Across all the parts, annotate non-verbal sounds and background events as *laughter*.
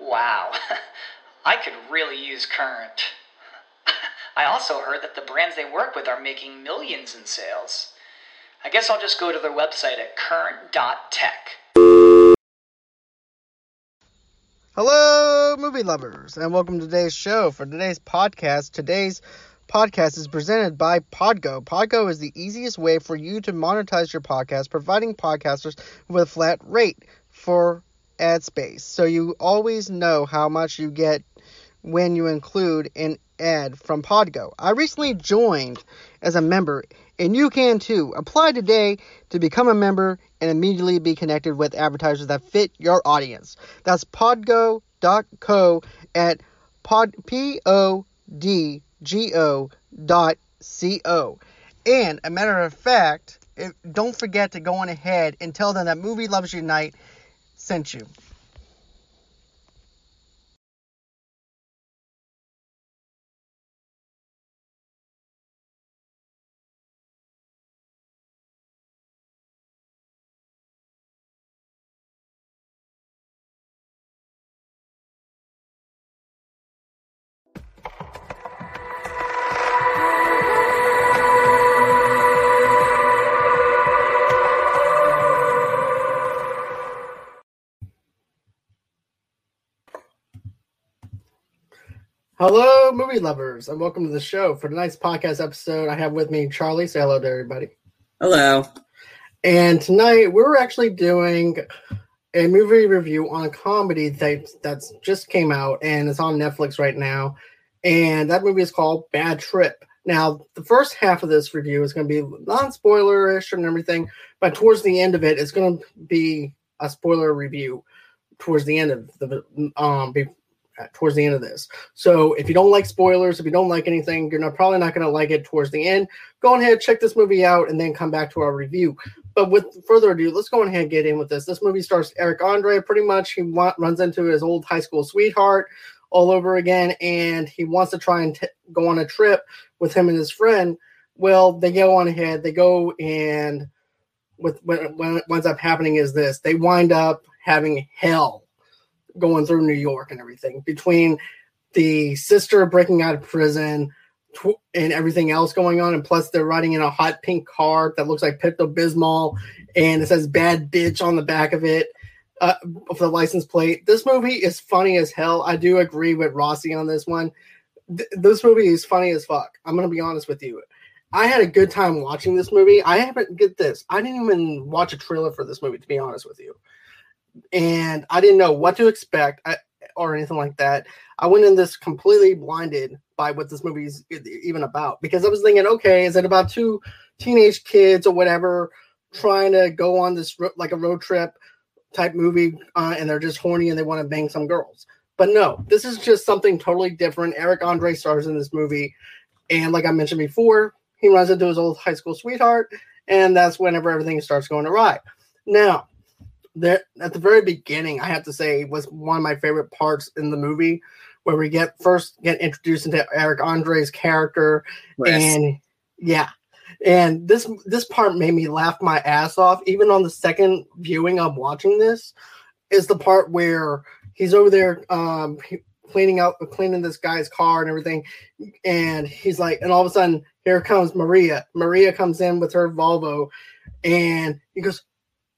Wow, *laughs* I could really use Current. *laughs* I also heard that the brands they work with are making millions in sales. I guess I'll just go to their website at current.tech. Hello, movie lovers, and welcome to today's show. For today's podcast, today's podcast is presented by Podgo. Podgo is the easiest way for you to monetize your podcast, providing podcasters with a flat rate for ad space. So you always know how much you get when you include an ad from Podgo. I recently joined as a member, and you can too. Apply today to become a member and immediately be connected with advertisers that fit your audience. That's podgo.co at pod, P-O-D-G-O dot C-O. And a matter of fact, don't forget to go on ahead and tell them that Movie Loves Unite sent you. Hello, movie lovers, and welcome to the show. For tonight's podcast episode, I have with me Charlie. Say hello to everybody. Hello. And tonight we're actually doing a movie review on a comedy that that's just came out and it's on Netflix right now. And that movie is called Bad Trip. Now, the first half of this review is going to be non-spoilerish and everything, but towards the end of it, it's going to be a spoiler review towards the end of the um Uh, towards the end of this. So if you don't like spoilers, if you don't like anything, you're not probably not going to like it towards the end. Go ahead, check this movie out, and then come back to our review. But with further ado, let's go ahead and get in with this. This movie stars Eric Andre. Pretty much, he wa- runs into his old high school sweetheart all over again, and he wants to try and t- go on a trip with him and his friend. Well, they go on ahead. They go and with what, what winds up happening is this: they wind up having hell going through New York and everything between the sister breaking out of prison tw- and everything else going on. And plus, they're riding in a hot pink car that looks like Pepto Bismol and it says bad bitch on the back of it uh, for the license plate. This movie is funny as hell. I do agree with Rossi on this one. Th- this movie is funny as fuck. I'm going to be honest with you. I had a good time watching this movie. I haven't get this. I didn't even watch a trailer for this movie to be honest with you and I didn't know what to expect or anything like that. I went in this completely blinded by what this movie is even about because I was thinking, okay, is it about two teenage kids or whatever trying to go on this like a road trip type movie uh, and they're just horny and they want to bang some girls? But no, this is just something totally different. Eric Andre stars in this movie, and like I mentioned before, he runs into his old high school sweetheart, and that's whenever everything starts going awry. Now, there at the very beginning, I have to say, was one of my favorite parts in the movie where we get first get introduced into Eric Andre's character, Yes. and yeah, and this this part made me laugh my ass off. Even on the second viewing of watching this, is the part where he's over there um cleaning out cleaning this guy's car and everything, and he's like, and all of a sudden here comes Maria. Maria comes in with her Volvo, and he goes,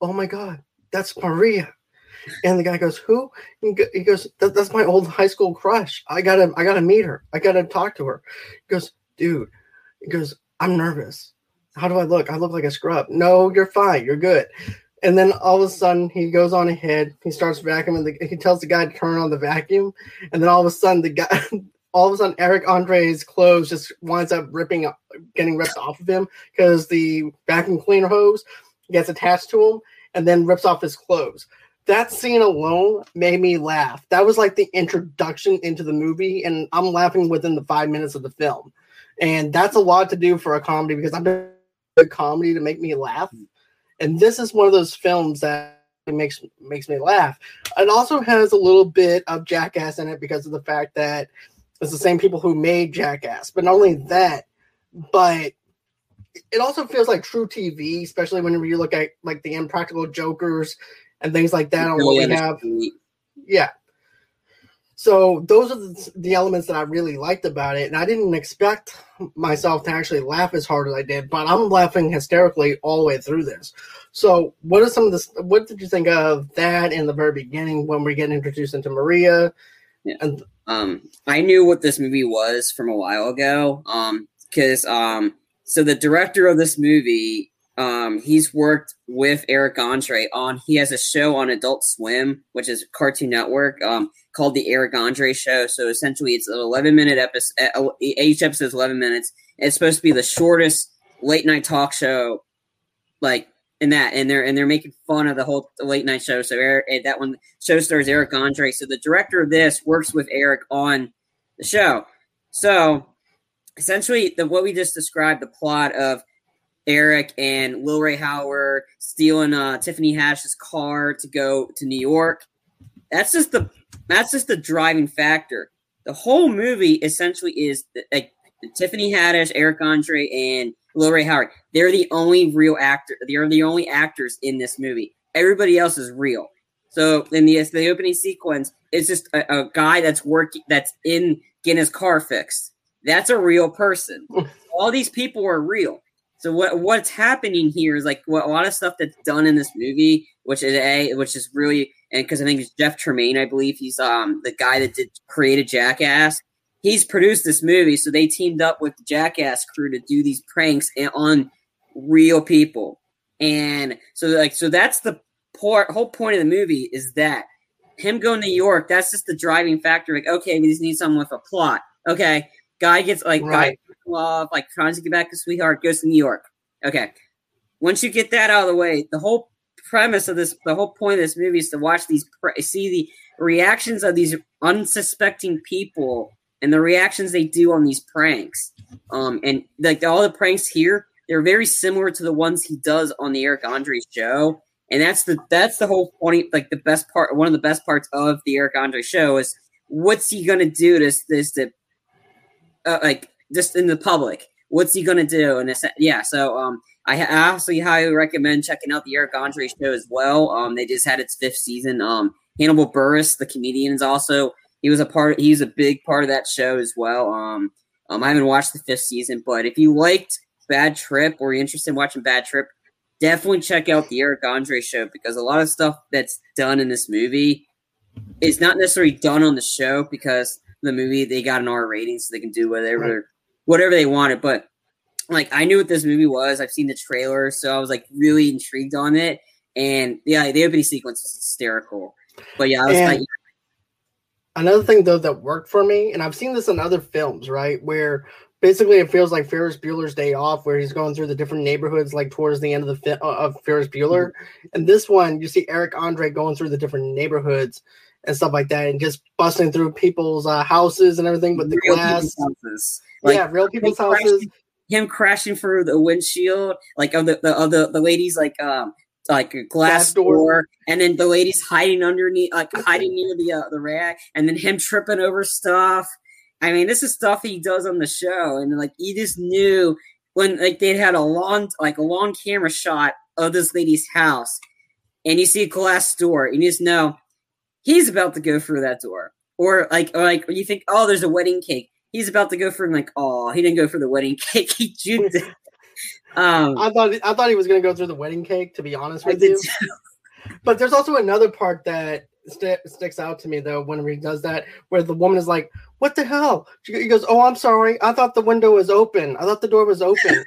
"Oh my god." That's Maria. And the guy goes, "Who?" He goes, that, "That's my old high school crush. I gotta, I gotta meet her. I gotta talk to her." He goes, "Dude," he goes, "I'm nervous. How do I look? I look like a scrub." No, you're fine. You're good. And then all of a sudden, he goes on ahead. He starts vacuuming. The, he tells the guy to turn on the vacuum, and then all of a sudden, the guy, *laughs* all of a sudden, Eric Andre's clothes just winds up ripping, getting ripped off of him because the vacuum cleaner hose gets attached to him and then rips off his clothes. that scene alone made me laugh. That was like the introduction into the movie, and I'm laughing within the five minutes of the film. And that's a lot to do for a comedy because I'm a comedy to make me laugh. And this is one of those films that makes makes me laugh. It also has a little bit of Jackass in it because of the fact that it's the same people who made Jackass. But not only that, but it also feels like truTV, especially whenever you look at like the impractical jokers and things like that on what we have. Yeah. So those are the, the, elements that I really liked about it, and I didn't expect myself to actually laugh as hard as I did, but I'm laughing hysterically all the way through this. So, what are some of the what did you think of that in the very beginning when we get introduced into Maria? Yeah. And um, I knew what this movie was from a while ago. Um, because um, so the director of this movie um, he's worked with Eric Andre on. He has a show on Adult Swim, which is Cartoon Network, um, called the Eric Andre Show. So essentially, it's an 11 minute episode. Uh, each episode is 11 minutes. It's supposed to be the shortest late night talk show, like in that. And they're and they're making fun of the whole late night show. So Eric, eh, that one show stars Eric Andre. So the director of this works with Eric on the show. So essentially, the what we just described, the plot of Eric and Lil Rel Howard stealing uh, Tiffany Haddish's car to go to New York. That's just the that's just the driving factor. The whole movie essentially is like Tiffany Haddish, Eric Andre, and Lil Rel Howard. They're the only real actor. They're the only actors in this movie. Everybody else is real. So in the the opening sequence, it's just a, a guy that's working that's in getting his car fixed. That's a real person. *laughs* All these people are real. So what what's happening here is like what a lot of stuff that's done in this movie, which is a which is really and because I think it's Jeff Tremaine, I believe he's um the guy that did created Jackass. He's produced this movie, so they teamed up with the Jackass crew to do these pranks on real people, and so like so that's the part, whole point of the movie is that him going to New York. That's just the driving factor. Like okay, we just need someone with a plot. Okay, guy gets like right. guy love, like trying to get back to sweetheart, goes to New York. Okay. Once you get that out of the way, the whole premise of this, the whole point of this movie is to watch these, see the reactions of these unsuspecting people and the reactions they do on these pranks. Um, and like all the pranks here, they're very similar to the ones he does on the Eric Andre show. And that's the that's the whole funny like the best part one of the best parts of the Eric Andre show is what's he gonna do to this to uh, like just in the public. What's he gonna do? And it's, yeah, so um, I absolutely highly recommend checking out the Eric Andre show as well. Um, they just had its fifth season. Um, Hannibal Buress, the comedian, is also he was a part. He's a big part of that show as well. Um, um, I haven't watched the fifth season, but if you liked Bad Trip or you're interested in watching Bad Trip, definitely check out the Eric Andre show because a lot of stuff that's done in this movie is not necessarily done on the show because the movie they got an R rating, so they can do whatever right whatever they wanted. But like I knew what this movie was. I've seen the trailer, so I was like really intrigued on it. And yeah, the opening sequence was hysterical. But yeah, I was like another thing though that worked for me, and I've seen this in other films, right? Where basically it feels like Ferris Bueller's Day Off, where he's going through the different neighborhoods, like towards the end of the fi- uh, of Ferris Bueller. Mm-hmm. And this one, you see Eric Andre going through the different neighborhoods and stuff like that, and just busting through people's uh, houses and everything with the Real glass. Like, yeah, real people's him houses. Crashing, him crashing through the windshield, like of the, the of the the ladies like um like a glass, door. door. and then the ladies hiding underneath, like hiding near the uh, the rack, and then him tripping over stuff. I mean, this is stuff he does on the show, and like you just knew when like they had a long like a long camera shot of this lady's house, and you see a glass door, and you just know he's about to go through that door, or like or like you think, oh, there's a wedding cake he's about to go for like, oh, he didn't go for the wedding *laughs* cake. He juked it. *laughs* Um, I thought I thought he was going to go through the wedding cake. To be honest with you, *laughs* but there's also another part that st- sticks out to me though when he does that, where the woman is like, "What the hell?" She, he goes, "Oh, I'm sorry. I thought the window was open. I thought the door was open,"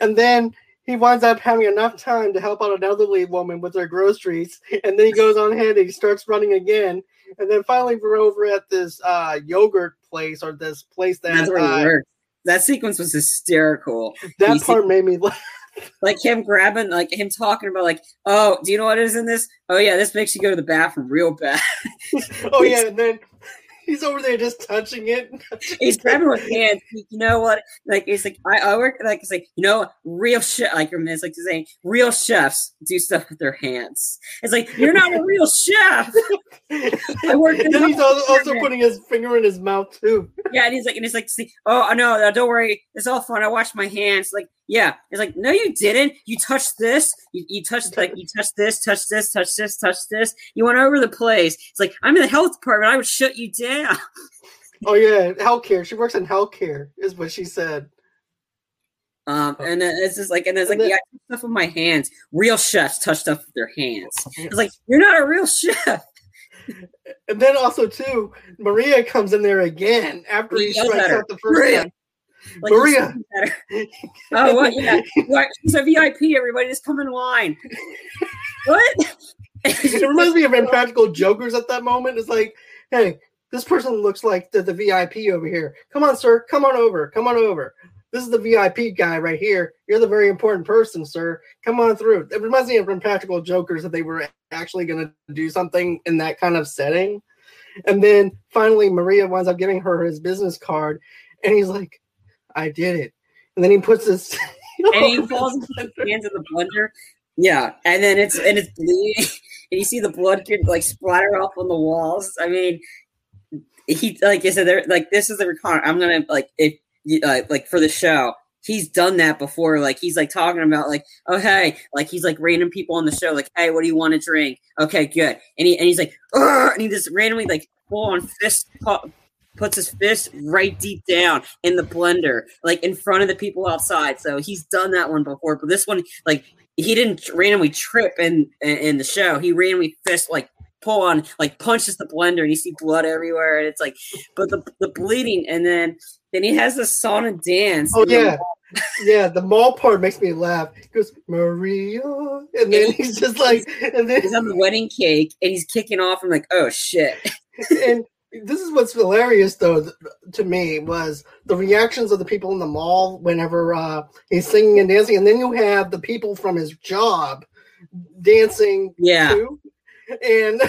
and then he winds up having enough time to help out an elderly woman with her groceries, and then he goes on ahead and he starts running again, and then finally we're over at this uh, yogurt place or this place that uh, that sequence was hysterical. That You see- part made me *laughs* laugh. Like him grabbing, like him talking about, like, oh, do you know what is in this? Oh yeah, this makes you go to the bathroom real bad. Oh *laughs* yeah, and then he's over there just touching it. *laughs* He's grabbing with hands. You know what? Like it's like I, I work like it's like you know real chef. Like it's like saying real chefs do stuff with their hands. It's like you're not a real chef. *laughs* I work in and he's also, also putting his finger in his mouth too. Yeah, and he's like, and he's like, see, oh no, don't worry, it's all fun. I washed my hands. Like, yeah, it's like, no, you didn't. You touched this. You, you touched like you touched this, touched this, touched this, touched this. You went over the place. It's like I'm in the health department. I would shut you down. Oh yeah, healthcare. She works in healthcare, is what she said. Um, and then it's just like, and it's like, And then- yeah, I touch stuff with my hands. Real chefs touch stuff with their hands. It's like you're not a real chef. *laughs* And then also too, Maria comes in there again after He he strikes out the first "Maria!" time. Like, Maria. *laughs* Oh, what? Yeah, what? She's a VIP. Everybody, just come in line. *laughs* what? It reminds me of Impractical Jokers at that moment. It's like, hey, this person looks like the, the VIP over here. Come on, sir. Come on over. Come on over. This is the VIP guy right here. You're the very important person, sir. Come on through. It reminds me of Impractical Jokers that they were actually going to do something in that kind of setting. And then finally, Maria winds up giving her his business card, and he's like, I did it. And then he puts his. *laughs* and he *laughs* falls into his hands in the blender. Yeah, and then it's and it's bleeding, *laughs* and you see the blood get like splatter off on the walls. I mean, he like I said, there like this is the recon. I'm gonna like if you- uh, like for the show. He's done that before. Like he's like talking about like, oh hey, like he's like random people on the show. Like, hey, what do you want to drink? Okay, good. And he and he's like, and he just randomly like full on fist pu- puts his fist right deep down in the blender, like in front of the people outside. So he's done that one before, but this one, like, he didn't randomly trip in, in the show. He randomly fist like pull on like punches the blender, and you see blood everywhere, and it's like, but the the bleeding, and then then he has the and dance. Oh yeah, yeah. The mall part makes me laugh. He goes Maria, and then he's *laughs* just like, and then He's on the wedding cake and he's kicking off. I'm like, oh shit. *laughs* and this is what's hilarious though to me was the reactions of the people in the mall whenever uh, he's singing and dancing, and then you have the people from his job dancing Yeah. too. And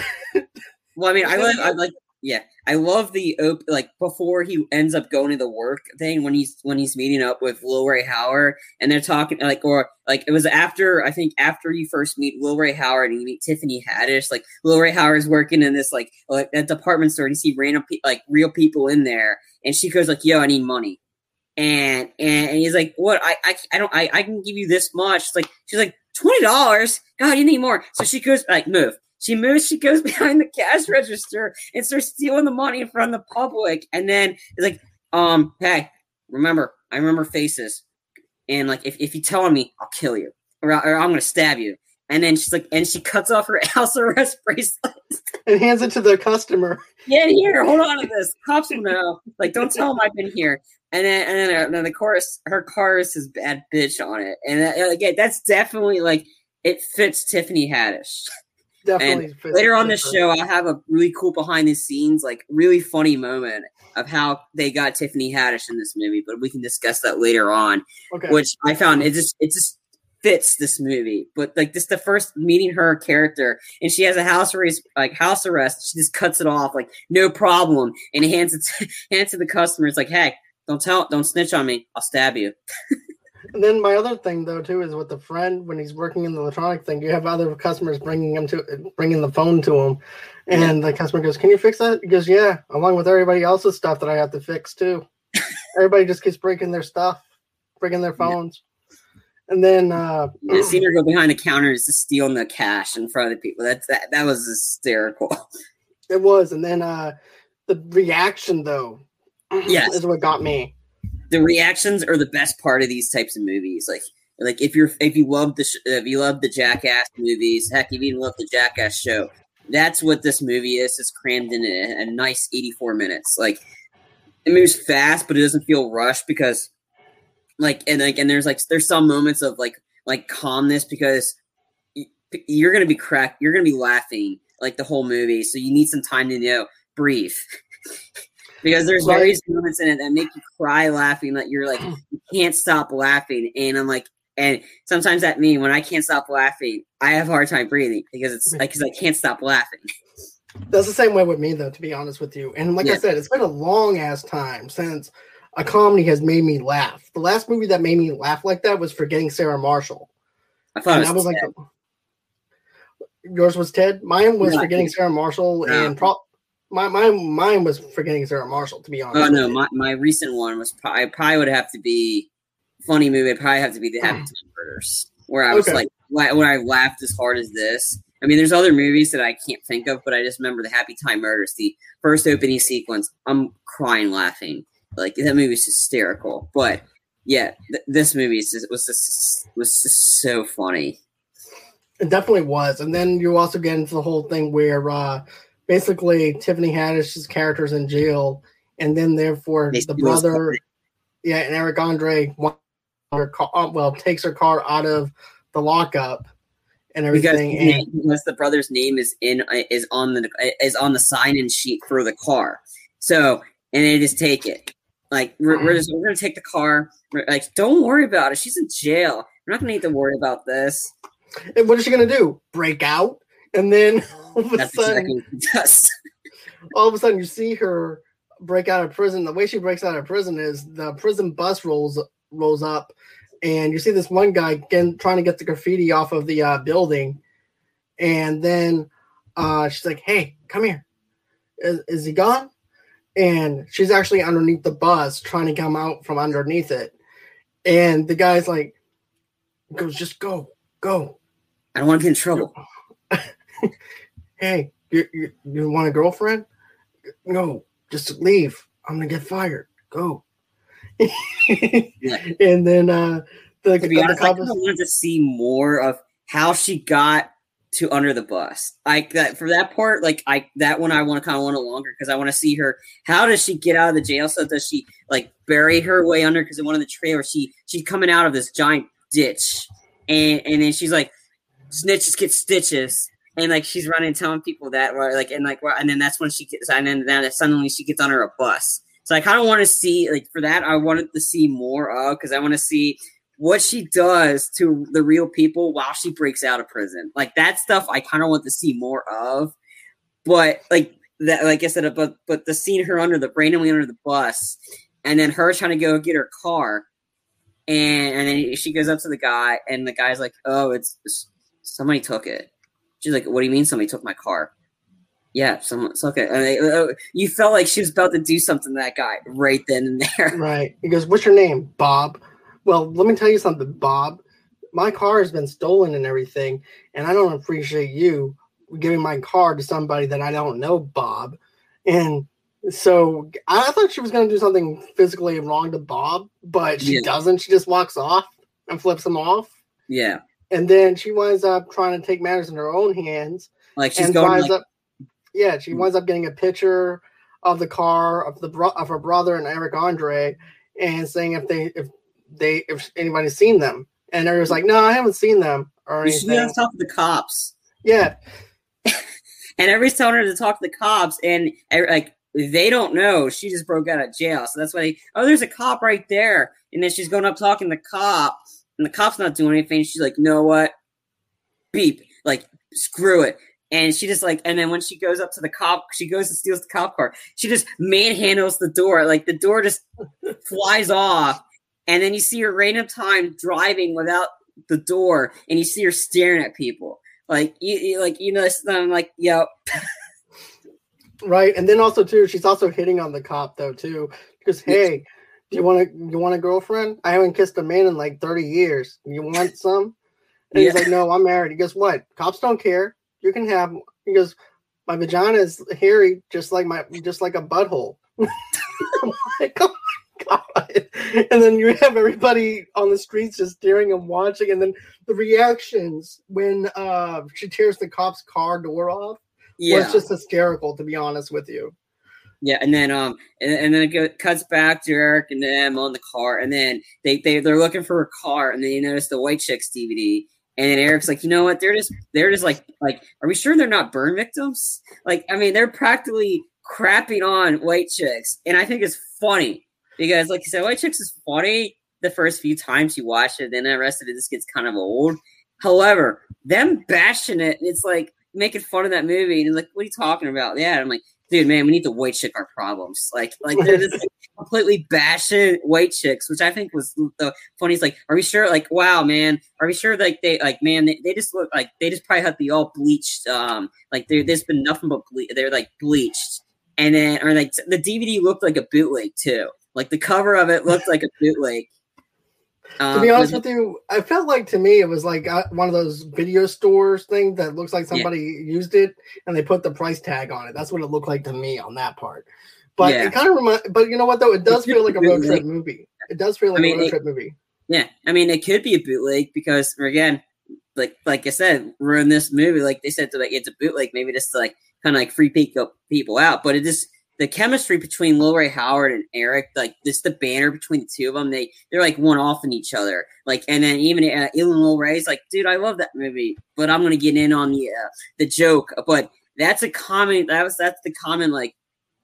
Well, I mean, I love, I like, yeah, I love the op- like before he ends up going to the work thing when he's when he's meeting up with Lil Rel Howard and they're talking like or like it was after I think after you first meet Lil Rel Howard and you meet Tiffany Haddish like Lil Rel Howard is working in this like like a department store and you see random pe- like real people in there and she goes like yo I need money. And and, and he's like what I, I I don't I I can give you this much. It's like she's like twenty dollars? God you need more. So she goes like move she moves, she goes *laughs* behind the cash register and starts stealing the money in front of the public. And then it's like, um, hey, remember, I remember faces. And like, if, if you tell on me, I'll kill you or, or I'm going to stab you. And then she's like, and she cuts off her *laughs* house arrest bracelet. and hands it to the customer. Get here, hold on to this. Cops will know. Like, don't tell them I've been here. And then, and then, and then the chorus, her chorus is bad bitch on it. And uh, again, that's definitely like, it fits Tiffany Haddish. *laughs* Definitely later on the show i'll have a really cool behind the scenes like really funny moment of how they got tiffany haddish in this movie but we can discuss that later on Okay. which i found it just it just fits this movie. But like this the first meeting her character and she has a house arrest like house arrest she just cuts it off like no problem and hands it to, *laughs* hands it to the customer it's like hey don't tell don't snitch on me i'll stab you *laughs* And then my other thing though too is with the friend when he's working in the electronic thing, you have other customers bringing him to bringing the phone to him, and the customer goes, "Can you fix that?" He goes, "Yeah," along with everybody else's stuff that I have to fix too. *laughs* everybody just keeps breaking their stuff, breaking their phones, and then uh, and seeing her go behind the counter is just stealing the cash in front of the people that's that, that was hysterical it was, and then uh, the reaction though, *clears throat* Yes. is what got me. The reactions are the best part of these types of movies. Like, like if you're if you love the sh- if you love the Jackass movies, heck, if you even love the Jackass show, that's what this movie is. It's crammed in a, a nice 84 minutes. Like, it moves fast, but it doesn't feel rushed because, like, and like, and there's like there's some moments of like like calmness because you're gonna be crack, you're gonna be laughing like the whole movie, so you need some time to know breathe. *laughs* because there's Right. various moments in it that make you cry laughing that you're like *gasps* you can't stop laughing and i'm like and sometimes that me when i can't stop laughing i have a hard time breathing because it's mm-hmm. like because i can't stop laughing That's the same way with me, though, to be honest with you. And like I said, it's been a long ass time since a comedy has made me laugh. The last movie that made me laugh like that was Forgetting Sarah Marshall. i thought And it that was, was like yours was Ted. Mine was Yeah. Forgetting Sarah Marshall, Yeah. and pro- my mine mine was Forgetting Sarah Marshall. To be honest. oh no my, my recent one was probably, probably would have to be funny movie it'd probably have to be the happy time murders where i was Okay. like la- when i laughed as hard as this i mean there's other movies that i can't think of but i just remember the happy time murders the first opening sequence i'm crying laughing like that movie's hysterical but yeah th- this movie is just, was just was just so funny It definitely was. And then you also get into the whole thing where uh basically Tiffany Haddish's character's in jail, and then therefore They the brother, yeah, and Eric Andre her car, uh, well, takes her car out of the lockup and because, everything. and, because the brother's name is in is on the is on the sign-in sheet for the car. So and they just take it. Like we're, we're just we're gonna take the car. We're like, don't worry about it. She's in jail. We're not gonna need to worry about this. and what is she gonna do? Break out? And then *laughs* all of a That's sudden, exactly all of a sudden, you see her break out of prison. The way she breaks out of prison is the prison bus rolls rolls up, and you see this one guy getting, trying to get the graffiti off of the uh, building, and then uh, she's like, "Hey, come here. Is, is he gone?" And she's actually underneath the bus trying to come out from underneath it, and the guy's like, "Goes, just go, go." I don't want to get in trouble. *laughs* *laughs* hey, you, you, you want a girlfriend? No, just leave. I'm gonna get fired. Go. *laughs* And then uh the, To be honest, I cop kind of wanted to see more of how she got to under the bus. Like that for that part, like I that one I want to kind of want it longer because I want to see her. How does she get out of the jail? So does she like bury her way under? Because in one of the trailers, she she's coming out of this giant ditch, and and then she's like, snitches get stitches. And like she's running, telling people that, or like, and like, and then that's when she gets, and then, then suddenly she gets under a bus. So I kind of want to see, like, for that, I wanted to see more of because I want to see what she does to the real people while she breaks out of prison. Like that stuff I kind of want to see more of. But like that like I said, uh, but but the scene her under the randomly under the bus and then her trying to go get her car and and then she goes up to the guy and the guy's like, "Oh, it's somebody took it." She's like, "What do you mean somebody took my car?" Yeah, someone took it. And they, uh, you felt like she was about to do something to that guy right then and there. *laughs* right. He goes, What's your name? Bob. Well, let me tell you something, Bob. My car has been stolen and everything, and I don't appreciate you giving my car to somebody that I don't know, Bob. And so I thought she was going to do something physically wrong to Bob, but she Yeah. doesn't. She just walks off and flips him off. Yeah, And then she winds up trying to take matters in her own hands like she's going winds like, up yeah she winds up getting a picture of the car of the bro- of her brother and eric andre and saying if they if they if anybody's seen them. And everyone's like no i haven't seen them or you anything. talk to the cops. yeah. *laughs* And everybody's telling her to talk to the cops, and eh, like they don't know. She just broke out of jail, so that's why. They, oh, there's a cop right there, and then she's going up talking to the cop, and the cop's not doing anything. She's like, "Know what? Beep! Like screw it." And she just like, and then when she goes up to the cop, she goes and steals the cop car. She just manhandles the door, like the door just flies off, and then you see her random time driving without the door, and you see her staring at people. Like you, you like you know, I'm like, yo, right and then also too she's also hitting on the cop though too because hey do you want to you want a girlfriend? I haven't kissed a man in like 30 years. You want *laughs* some? And he's like no i'm married. He goes what? Cops don't care. You can have he goes my vagina is hairy just like my just like a butthole. *laughs* Like, oh my god. And then you have everybody on the streets just staring and watching and then the reactions when uh she tears the cop's car door off. Yeah, was just hysterical to be honest with you yeah. And then um, and, and then it cuts back to Eric and them on the car, and then they they they're looking for a car, and then you notice the White Chicks DVD. And then Eric's like, you know what? They're just they're just like like, are we sure they're not burn victims? Like, I mean, they're practically crapping on white chicks, and I think it's funny because, like you said, white chicks is funny the first few times you watch it, then the rest of it just gets kind of old. However, them bashing it, it's like making fun of that movie, and like, what are you talking about? Yeah, I'm like, dude, man, we need to white chick our problems. Like, like they're just like, *laughs* completely bashing white chicks, which I think was the funniest. Like, are we sure? Like, wow, man, are we sure? Like, they, like, man, they, they just look like they just probably have to be all bleached. Um, like, there's been nothing but ble- they're like bleached, and then or like the DVD looked like a bootleg too. Like the cover of it looked like a bootleg. Um, to be honest with you, I felt like to me it was like uh, one of those video stores thing that looks like somebody yeah. used it and they put the price tag on it. That's what it looked like to me on that part. But yeah. it kind of remind. But you know what though, it does feel like a road trip movie. It does feel like I mean, a road it, trip movie. Yeah, I mean, it could be a bootleg because again, like like I said, we're in this movie. Like they said, to like it's a bootleg, maybe just to like kind of like free people people out. But it just the chemistry between Lil Rel Howard and Eric, like this, the banner between the two of them, they they're like one off in each other. Like, and then even uh, Ilan Lil Rel's like, dude, I love that movie, but I'm gonna get in on the uh, the joke. But that's a common. That was that's the common like,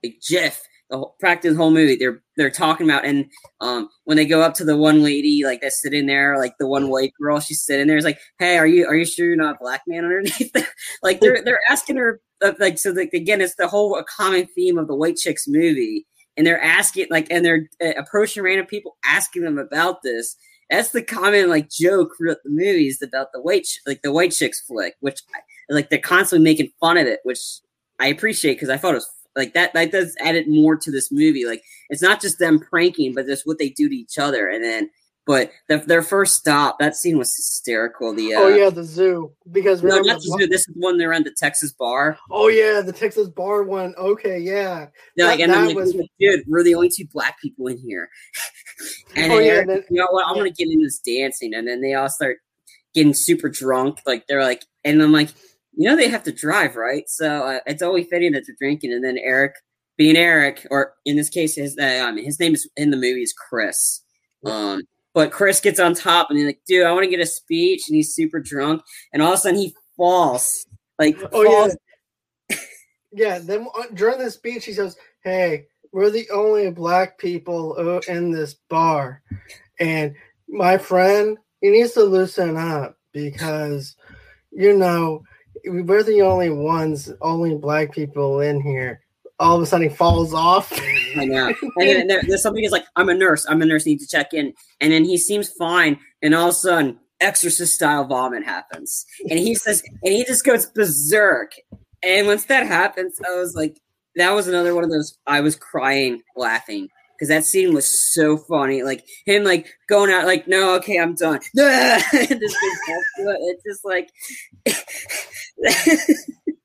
like GIF. The whole, practice whole movie. They're they're talking about, and um, when they go up to the one lady like that's sitting there, like the one white girl, she's sitting there. It's like, hey, are you are you sure you're not a black man underneath? *laughs* like they're they're asking her like so like again it's the whole common theme of the white chicks movie. And they're asking like and they're uh, approaching random people asking them about this. That's the common like joke throughout the movies about the white ch- like the white chicks flick which like they're constantly making fun of it which i appreciate because i thought it was like that that does add it more to this movie. Like it's not just them pranking but just what they do to each other. And then but the, their first stop, that scene was hysterical. The oh, uh, oh yeah, the zoo because no, not the zoo. This is when they're in the Texas bar. Oh yeah, the Texas bar one. Okay, yeah. Yeah, like, and that then, was... dude, we're the only two black people in here. *laughs* and oh, yeah, then, you know what? I'm yeah. gonna get into this dancing, and then they all start getting super drunk. Like they're like, and I'm like, you know, they have to drive, right? So uh, it's always fitting that they're drinking. And then Eric, being Eric, or in this case, his uh, um, his name is in the movie is Chris. Um, but Chris gets on top and he's like, dude, I want to get a speech. And he's super drunk. And all of a sudden he falls. Like, oh, falls. yeah. *laughs* yeah. Then uh, during the speech, he says, hey, we're the only black people uh, in this bar. And my friend, he needs to loosen up because, you know, we're the only ones, only black people in here all of a sudden he falls off. I know. And then *laughs* there, there's something is like, I'm a nurse. I'm a nurse. Need to check in. And then he seems fine. And all of a sudden, exorcist style vomit happens. And he says, and he just goes berserk. And once that happens, I was like, that was another one of those. I was crying, laughing because that scene was so funny. Like him, like going out, like no, okay, I'm done. *laughs* it's just like *laughs*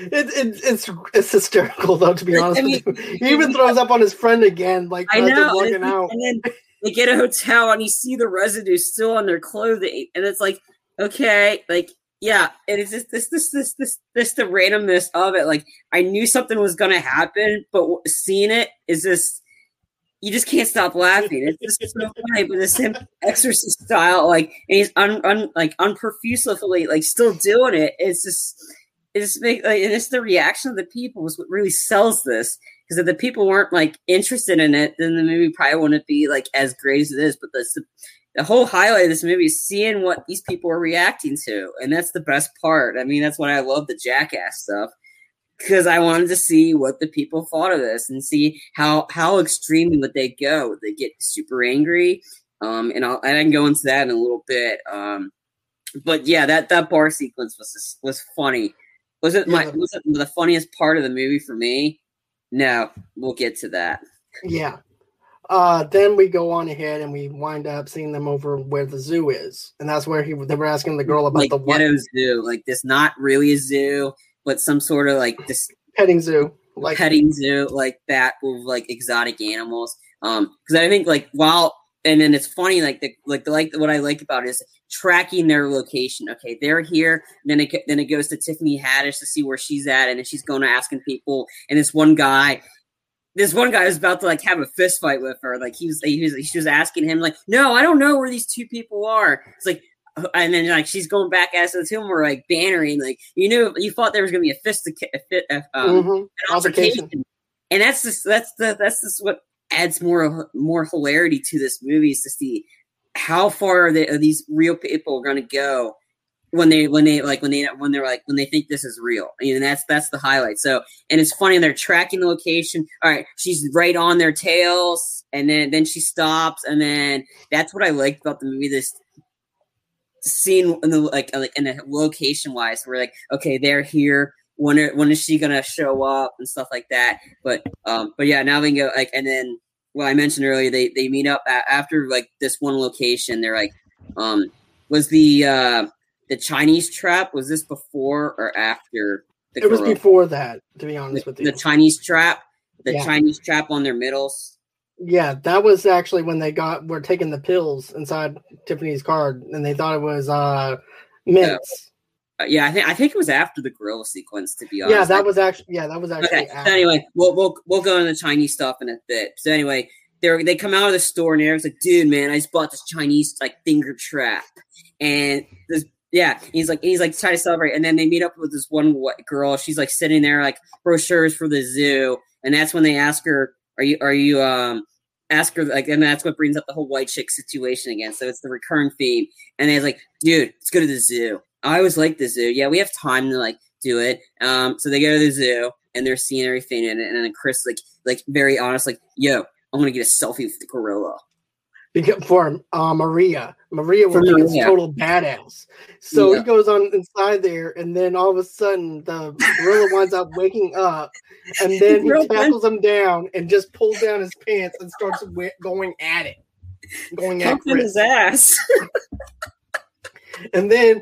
it, it, it's it's hysterical though, to be honest. I mean, *laughs* he even throws up on his friend again, like I know, and, out. and then they get a hotel and you see the residue still on their clothing, and it's like, okay, like yeah, it's just this this this this this the randomness of it. Like I knew something was gonna happen, but seeing it is just you just can't stop laughing. It's just so funny, but the same exorcist style, like and he's un, un like unprofusively like still doing it. It's just it's and it's the reaction of the people is what really sells this. Because if the people weren't like interested in it, then the movie probably wouldn't be like as great as it is. But that's the, the whole highlight of this movie is seeing what these people are reacting to, and that's the best part. I mean, that's why I love the Jackass stuff because I wanted to see what the people thought of this and see how how extreme would they go. Would they get super angry? Um, and I'll and I can go into that in a little bit. Um, but yeah, that that bar sequence was was funny. Was it my was it the funniest part of the movie for me? No, we'll get to that. Yeah. Uh, then we go on ahead and we wind up seeing them over where the zoo is, and that's where he they were asking the girl about like the ghetto zoo, like this not really a zoo, but some sort of like this petting zoo, like petting zoo, like that with like exotic animals. Um, because I think like while and then it's funny like the like the like what I like about it is tracking their location. Okay, they're here. Then it then it goes to Tiffany Haddish to see where she's at, and then she's going to asking people. And this one guy, this one guy was about to like have a fist fight with her. Like he was, he was, she was asking him like, "No, I don't know where these two people are." It's like and then like she's going back as the two were like bannering, like you knew you thought there was gonna be a fist, a fit, um, Mhm. an altercation. Altercation. and that's just that's the that's just what adds more more hilarity to this movie is to see how far are, they, are these real people going to go when they when they like when they when they're like when they think this is real. And that's that's the highlight. So and it's funny they're tracking the location. All right she's right on their tails and then then she stops and then that's what i liked about the movie this scene in the like like in a location wise where like okay they're here when are, when is she gonna show up and stuff like that but um but yeah now we can go like and then well i mentioned earlier they they meet up a- after like this one location they're like um was the uh the chinese trap was this before or after the It was before that, to be honest the, with you. the chinese trap the Yeah. chinese trap on their middles Yeah, that was actually when they got were taking the pills inside Tiffany's card, and they thought it was uh mints. Uh, yeah i think i think it was after the gorilla sequence to be honest Yeah, I- that was actually yeah, that was actually Okay. So anyway, we'll we'll we'll go into the Chinese stuff in a bit. So anyway, they they come out of the store and Eric's like, "Dude, man, I just bought this Chinese like finger trap," and this. Yeah, he's like he's like trying to celebrate, and then they meet up with this one white girl. She's like sitting there like brochures for the zoo, and that's when they ask her, "Are you are you um ask her like?" And that's what brings up the whole white chick situation again. So it's the recurring theme, and they're like, "Dude, let's go to the zoo." I always like the zoo. Yeah, we have time to like do it. Um, so they go to the zoo and they're seeing everything in it, and then Chris like like very honest, like, "Yo, I'm gonna get a selfie with the gorilla." because for uh, Maria. Maria was Maria. total badass. So Yeah. he goes on inside there, and then all of a sudden the gorilla winds up waking up, and *laughs* then he Real tackles him down and just pulls down his pants and starts wi- going at it, going at Chris. his ass. *laughs* And then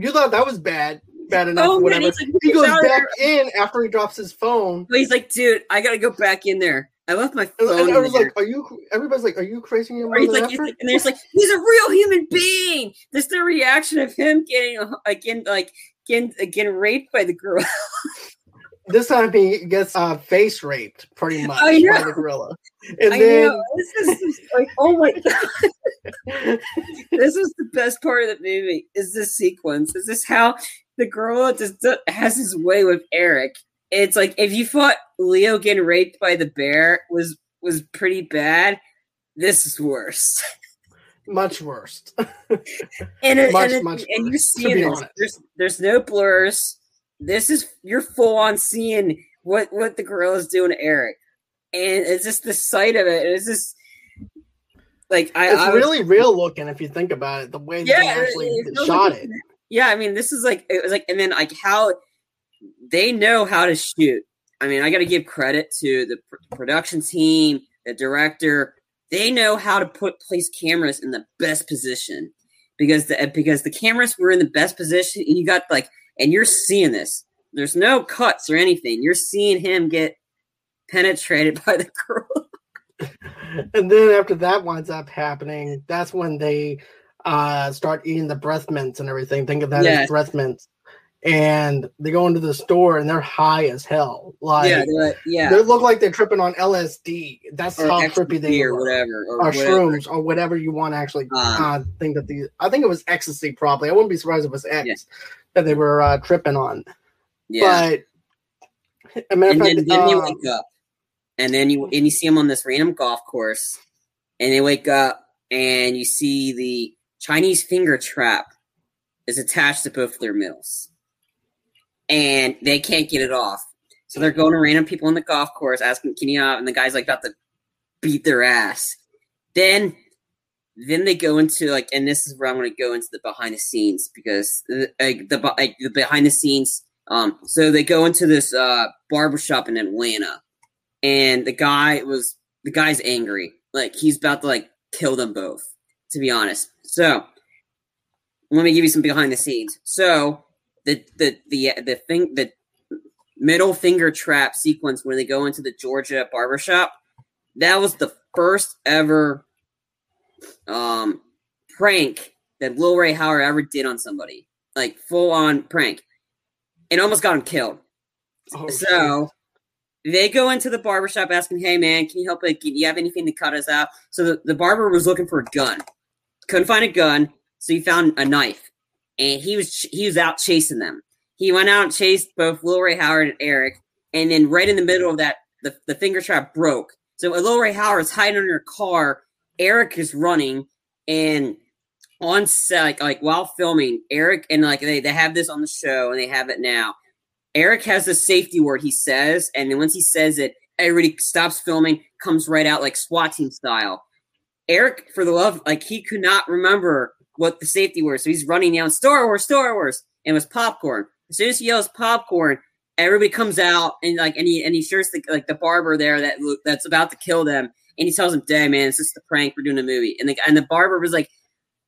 you thought that was bad, bad enough, Oh, whatever. like, he goes back there." in after he drops his phone. But he's like, "Dude, I gotta go back in there. I left my phone." and I was there." like, "Are you?" Everybody's like, "Are you crazy your Or he's like, he's like, and there's like, he's a real human being. Just the reaction of him getting again, like getting getting raped by the girl. *laughs* This time he gets uh, face raped, pretty much, by the gorilla. And I then know. This is like, oh my *laughs* god. this is the best part of the movie. Is this sequence? Is this how the girl just has his way with Eric? It's like if you thought Leo getting raped by the bear was was pretty bad, this is worse. *laughs* much worse. And it, Much, and, it- much and you're seeing this. There's there's no blurs. This is you're full on seeing what what the girl is doing to Eric, and it's just the sight of it. It's just like I, it's I was- really real looking if you think about it. The way that they actually it feels shot like- it. Yeah, I mean, this is like it was like, and then like how they know how to shoot. I mean, I got to give credit to the pr- production team, the director. They know how to put place cameras in the best position because the because the cameras were in the best position, and you got like, and you're seeing this. There's no cuts or anything. You're seeing him get penetrated by the girl. *laughs* And then after that winds up happening, that's when they uh start eating the breath mints and everything. Think of that Yes. as breath mints. And they go into the store and they're high as hell. Like yeah, like- yeah. they look like they're tripping on LSD. That's or how trippy they are, or whatever, or, or whatever. shrooms or whatever you want to actually Um, uh, think that these I think it was ecstasy probably. I wouldn't be surprised if it was X Yeah. that they were uh, tripping on. Yeah. But a matter and of then, fact, then they uh, wake up, and then you and you see them on this random golf course, and they wake up, and you see the Chinese finger trap is attached to both their middles, and they can't get it off. So they're going to random people on the golf course asking, "Can you?" Out? And the guy's like about to beat their ass. Then, then they go into like, and this is where I'm going to go into the behind the scenes because like, the, like, the behind the scenes um, so they go into this uh barbershop in Atlanta, and the guy was the guy's angry, like he's about to like kill them both. To be honest, so let me give you some behind the scenes. So the the the the thing the middle finger trap sequence where they go into the Georgia barbershop, that was the first ever um prank that Lil Rel Howard ever did on somebody, like full on prank and almost got him killed. oh, so they go into the barbershop asking, Hey man, can you help? Like, do you have anything to cut us out? So the, the barber was looking for a gun. Couldn't find a gun. so he found a knife, and he was he was out chasing them. He went out and chased both Lil Rel Howard and Eric, and then right in the middle of that, the, the finger trap broke. So Lil Rel Howard is hiding under a car. Eric is running, and on set, like, like while filming, Eric and like they, they have this on the show and they have it now. Eric has the safety word he says, and then once he says it, everybody stops filming, comes right out like SWAT team style. Eric, for the love, like he could not remember what the safety word, so he's running down Star Wars, Star Wars, and it was popcorn. As soon as he yells popcorn, everybody comes out and like and he and he shares the like the barber there that that's about to kill them, and he tells him, "Dang man, it's just a prank. We're doing a movie." And the and the barber was like,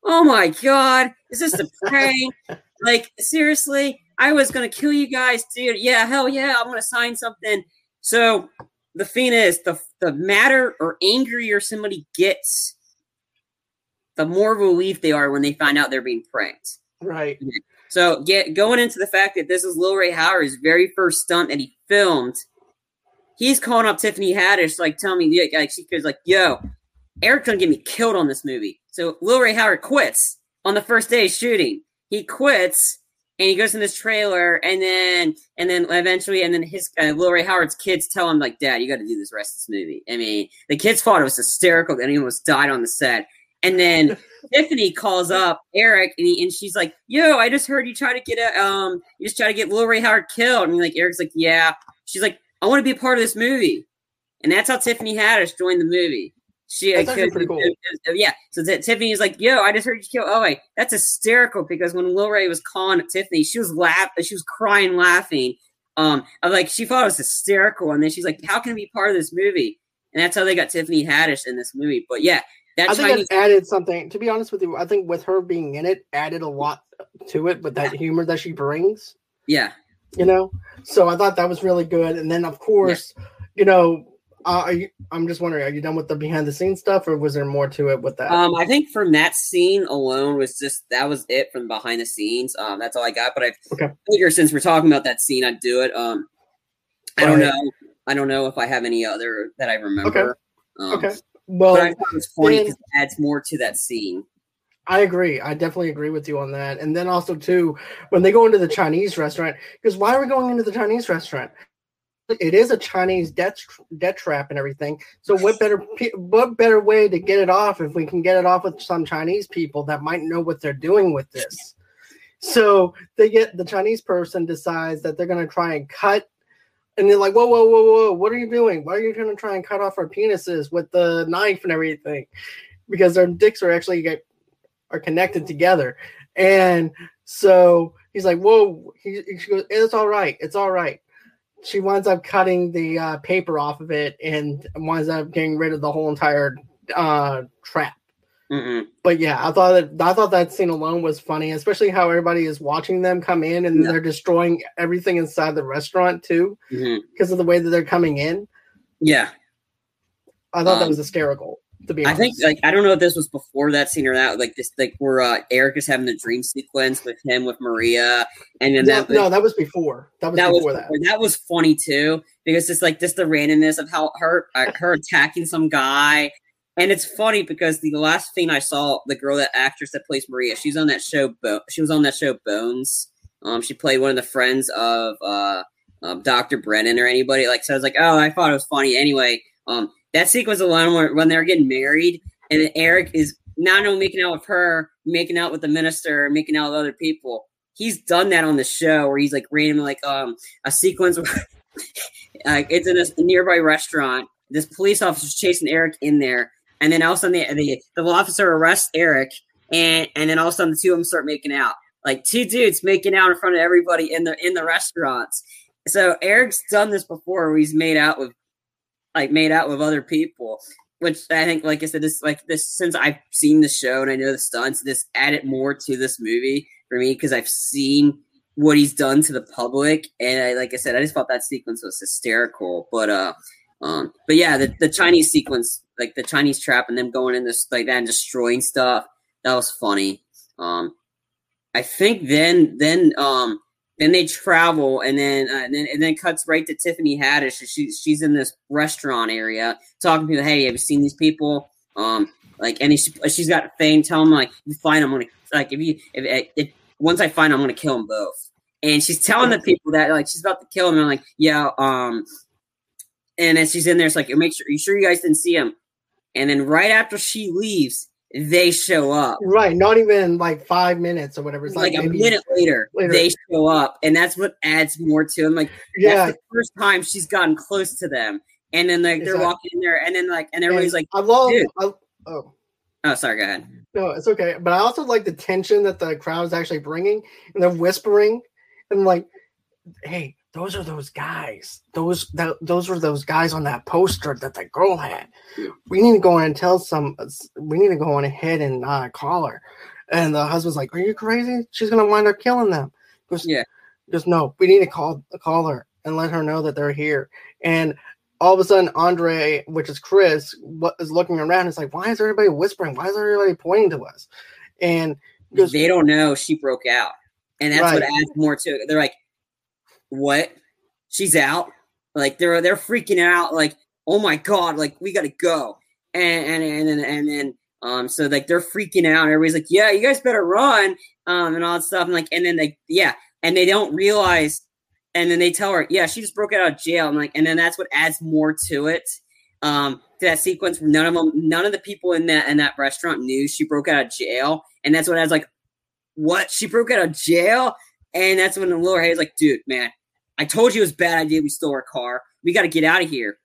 "Oh my god, is this a prank? *laughs* like seriously?" I was gonna kill you guys, dude. Yeah, hell yeah, I'm gonna sign something. So the thing is, the the madder or angrier somebody gets, the more relief they are when they find out they're being pranked. Right. So get going into the fact that this is Lil Rel Howery's very first stunt that he filmed. He's calling up Tiffany Haddish, like telling me, like she goes, like, "Yo, Eric's gonna get me killed on this movie." So Lil Rel Howery quits on the first day of shooting. He quits and he goes in this trailer, and then and then eventually, and then his uh, Lil Rel Howery's kids tell him like, "Dad, you got to do this rest of this movie." I mean, the kids thought it was hysterical, and he almost died on the set. And then *laughs* Tiffany calls up Eric, and, he, and she's like, "Yo, I just heard you try to get a um, you just try to get Lil Rel Howery killed." And like Eric's like, "Yeah." She's like, "I want to be a part of this movie," and that's how Tiffany Haddish joined the movie. She That's actually pretty cool. Yeah. So t- Tiffany's like, "Yo, I just heard you kill." Oh wait, that's hysterical because when Lil Rel was calling Tiffany, she was laughing, she was crying, laughing. Um, of like she thought it was hysterical, and then she's like, "How can I be part of this movie?" And that's how they got Tiffany Haddish in this movie. But yeah, that I think Chinese- it added something. To be honest with you, I think with her being in it, added a lot to it. But that humor that she brings, yeah, you know. So I thought that was really good. And then of course, yeah. you know, uh, you, I'm just wondering, are you done with the behind the scenes stuff, or was there more to it with that? Um, I think from that scene alone was just that was it from behind the scenes. Um, that's all I got. But I okay. figure since we're talking about that scene, I'd do it. Um, I don't know. I don't know if I have any other that I remember. Okay. Um, okay. Well, but I thought it was funny because it adds more to that scene. I agree. I definitely agree with you on that. And then also too, when they go into the Chinese restaurant, because why are we going into the Chinese restaurant? It is a Chinese debt debt trap and everything. So what better what better way to get it off if we can get it off with some Chinese people that might know what they're doing with this? So they get the Chinese person decides that they're going to try and cut, and they're like, "Whoa, whoa, whoa, whoa! What are you doing? Why are you going to try and cut off our penises with the knife and everything?" Because their dicks are actually get are connected together, and so he's like, "Whoa!" He, he goes, "It's all right. It's all right." She winds up cutting the uh, paper off of it and winds up getting rid of the whole entire uh, trap. Mm-mm. But yeah, I thought that I thought that scene alone was funny, especially how everybody is watching them come in and yeah. they're destroying everything inside the restaurant too, because mm-hmm. of the way that they're coming in. Yeah, I thought um, that was hysterical. To be honest. I think like I don't know if this was before that scene or that like this like where uh, Eric is having the dream sequence with him with Maria and then no, that no that was before. That was that before was, that. That was funny too because it's like just the randomness of how her uh, her attacking some guy. And it's funny because the last thing I saw the girl that actress that plays Maria she's on that show Bo- she was on that show Bones. Um she played one of the friends of uh um, Dr. Brennan or anybody like so I was like oh I thought it was funny anyway. Um that sequence alone where, when they're getting married and Eric is not only making out with her, making out with the minister, making out with other people. He's done that on the show where he's like randomly like um a sequence where *laughs* uh, it's in a nearby restaurant. This police officer's chasing Eric in there, and then all of a sudden the, the, the officer arrests Eric, and and then all of a sudden the two of them start making out. Like two dudes making out in front of everybody in the in the restaurants. So Eric's done this before where he's made out with like made out with other people which I think, like I said, this like this since I've seen the show and I know the stunts, this added more to this movie for me because I've seen what he's done to the public, and I like I said, I just thought that sequence was hysterical. But uh, um, but yeah, the, the Chinese sequence, like the Chinese trap, and them going in this like that and destroying stuff, that was funny. Um, I think then then um then they travel, and then uh, and then and then cuts right to Tiffany Haddish. She she's in this restaurant area talking to people. Hey, have you seen these people? Um, Like, and she, she's got Fang tell him like, "You find him, I'm gonna like if you if, if once I find him, I'm gonna kill them both." And she's telling the people that like she's about to kill him. And like, "Yeah." Um, and as she's in there, it's like, "Make sure you sure you guys didn't see him." And then right after she leaves, they show up. Right, not even like five minutes or whatever. It's like, like, a minute later, later. they show up, and that's what adds more to them. Like, Yeah, that's the first time she's gotten close to them, and then like they're Exactly. walking in there, and then like, and everybody's like, I love. I, oh "Oh, sorry, go ahead." no, it's okay. But I also like the tension that the crowd is actually bringing, and they're whispering, and like, hey, those are those guys. Those that those were those guys on that poster that the girl had. We need to go in and tell some. We need to go on ahead and uh, call her. And the husband's like, "Are you crazy? She's gonna wind up killing them." He Goes, Yeah. Goes, no, we need to call call her and let her know that they're here. And all of a sudden, Andre, which is Chris, what is looking around. It's like, why is everybody whispering? Why is everybody pointing to us? And goes, they don't know she broke out, and that's what adds more to it. They're like, "What? She's out?" Like they're they're freaking out. Like, "Oh my god!" Like we got to go, and and and and, and then um, so like they're freaking out. Everybody's like, "Yeah, you guys better run," um, and all that stuff. And like, and then they yeah, and they don't realize, and then they tell her, "Yeah, she just broke out of jail." And like, and then that's what adds more to it. Um, to that sequence, none of them, none of the people in that in that restaurant knew she broke out of jail, and that's what I was like, what? She broke out of jail? And that's when the lower head's like, dude, man, I told you it was a bad idea. We stole her car. We got to get out of here.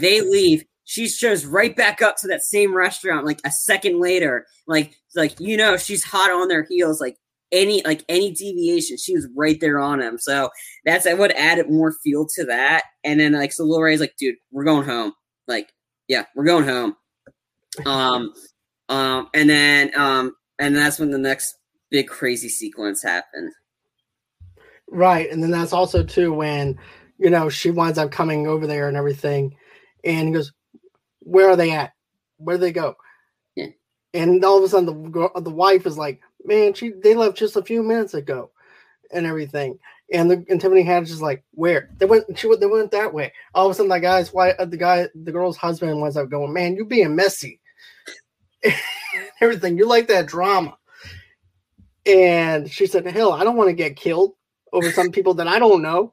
They *laughs* leave. She shows right back up to that same restaurant like a second later. Like, like you know, she's hot on their heels. Like any like any deviation, she was right there on him. So that's I would add more feel to that. And then like so Lil Rel's like, dude, we're going home. Like, yeah, we're going home. Um, um, and then um, and that's when the next big crazy sequence happened. Right. And then that's also too when, you know, she winds up coming over there and everything. And he goes, Where are they at? Where do they go? Yeah. And all of a sudden the girl, the wife is like, Man, she they left just a few minutes ago and everything. And the and Tiffany Haddish is like, Where? They went she went they went that way. All of a sudden the guy's why uh, the guy the girl's husband winds up going, Man, you being messy. *laughs* everything. You like that drama. And she said, Hell, I don't want to get killed over some people that I don't know.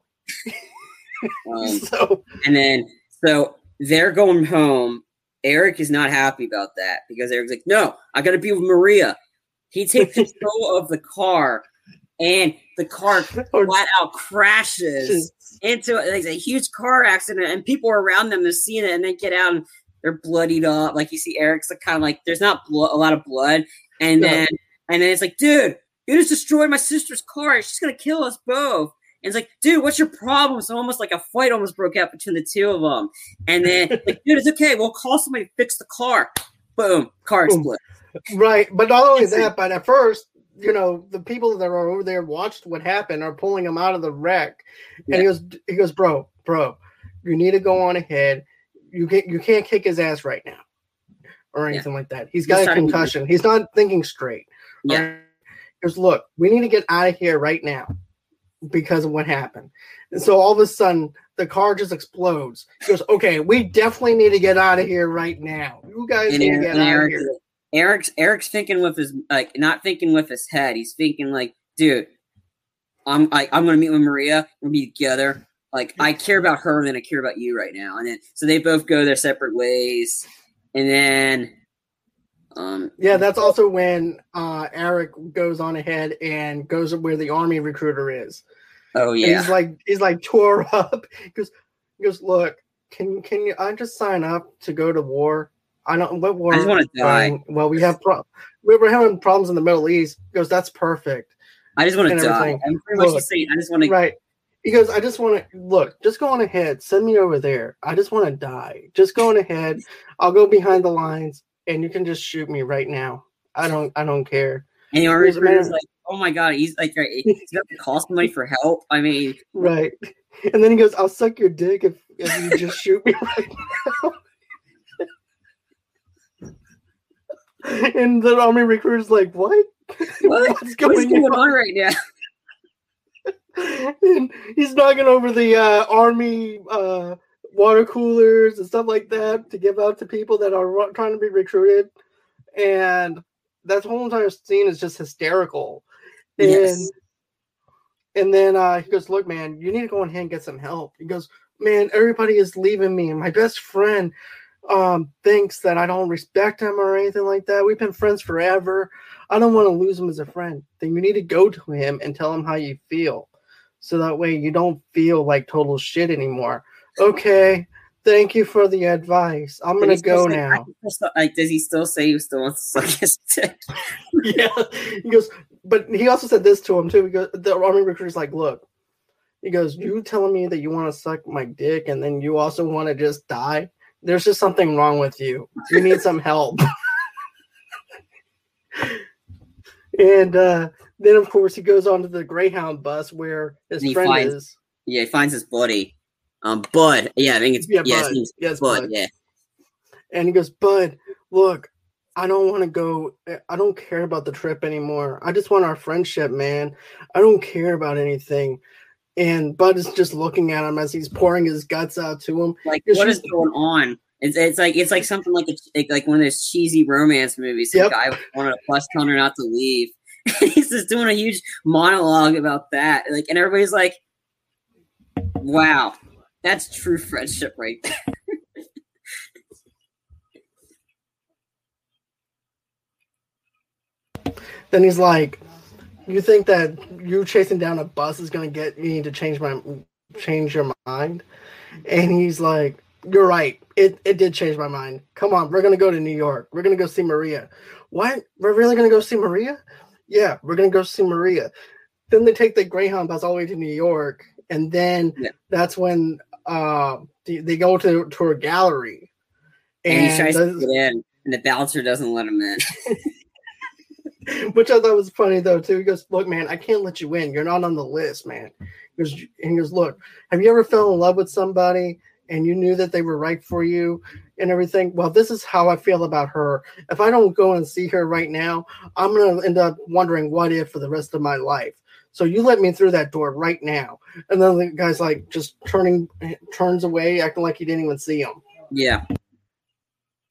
Um, *laughs* so and then so they're going home. Eric is not happy about that because Eric's like, no, I got to be with Maria. He takes *laughs* control of the car, and the car flat out crashes into like a huge car accident, and people around them. They're seeing it, and they get out and they're bloodied up. Like you see, Eric's like kind of like there's not blo- a lot of blood, and No. then and then it's like, dude, you just destroyed my sister's car. She's gonna kill us both. And it's like, dude, what's your problem? So almost like a fight almost broke out between the two of them. And then, *laughs* like, dude, it's okay. We'll call somebody to fix the car. Boom, car explodes. right, but not only that, but at first, you know, the people that are over there watched what happened are pulling him out of the wreck. And he goes, he goes, bro, bro, you need to go on ahead. You can't you can't kick his ass right now. Or Yeah. anything like that. He's got a trying to concussion. He's not thinking straight. Yeah. Look, we need to get out of here right now because of what happened. And so all of a sudden the car just explodes. He goes, okay, we definitely need to get out of here right now. You guys And, need to get out of Eric, here. Eric's Eric's thinking with his like not thinking with his head. He's thinking like, dude, I'm I, I'm gonna meet with Maria. We'll be together. Like I care about her than I care about you right now. And then so they both go their separate ways. And then um Yeah, that's also when uh, Eric goes on ahead and goes where the army recruiter is. oh And yeah. he's like he's like tore *laughs* up. He goes, he goes, look, can can you I just sign up to go to war? I don't what war. I just we fighting? die. Well, we have pro- we were having problems in the Middle East. He goes, that's perfect. I just want to die. I'm pretty much Look, just saying I just want to Right. He goes, I just want to look, just go on ahead, send me over there. I just want to die. Just go on ahead. I'll go behind the lines and you can just shoot me right now. I don't I don't care. and the army Here's a recruiter's like, oh my god, he's like *laughs* he's got to call somebody for help. I mean, Right. And then he goes, I'll suck your dick if, if you just shoot me *laughs* right now. *laughs* and the army recruiter's like, What? what? What's what's going going on? on right now? and he's knocking over the uh, army uh, water coolers and stuff like that to give out to people that are trying to be recruited. and that whole entire scene is just hysterical. And Yes. and then uh, he goes, "Look, man, you need to go ahead and get some help." He goes, "Man, everybody is leaving me. My best friend um, thinks that I don't respect him or anything like that. We've been friends forever. I don't want to lose him as a friend. Then you need to go to him and tell him how you feel, so that way you don't feel like total shit anymore." Okay. Thank you for the advice. I'm gonna go say- now. Like, does he still say he still wants to suck his dick? *laughs* yeah. He goes, but he also said this to him too. He goes, the army recruiter's like, look, he goes, you telling me that you want to suck my dick and then you also want to just die? There's just something wrong with you. You need some help. *laughs* and uh, then, of course, he goes on to the Greyhound bus where his friend finds- is. Yeah, he finds his buddy. Um, Bud. Yeah, I think it's Yeah, yeah, Bud. Yes, Bud. Bud. Yeah, And he goes, Bud, look, I don't want to go. I don't care about the trip anymore. I just want our friendship, man. I don't care about anything. And Bud is just looking at him as he's pouring his guts out to him. like what is going on? It's, it's like it's like something like a, like, one of those cheesy romance movies. Some Yep. guy wanted a plus her not to leave. *laughs* He's just doing a huge monologue about that. Like, and everybody's like, "Wow, that's true friendship right there." Then he's like, "You think that you chasing down a bus is gonna get me to change my change your mind?" And he's like, "You're right. It it did change my mind. Come on, we're gonna go to New York. We're gonna go see Maria. What? We're really gonna go see Maria? Yeah, we're gonna go see Maria." Then they take the Greyhound bus all the way to New York, and then Yeah. that's when uh they, they go to to a gallery. And, he tries to get in, and the bouncer doesn't let him in. *laughs* which I thought was funny though too. He goes, "Look, man, I can't let you in. You're not on the list, man." He goes, and he goes, "Look, have you ever fell in love with somebody and you knew that they were right for you and everything? Well, this is how I feel about her. If I don't go and see her right now, I'm gonna end up wondering what if for the rest of my life. So you let me through that door right now." And then the guy's like, just turning, turns away, acting like he didn't even see him. Yeah.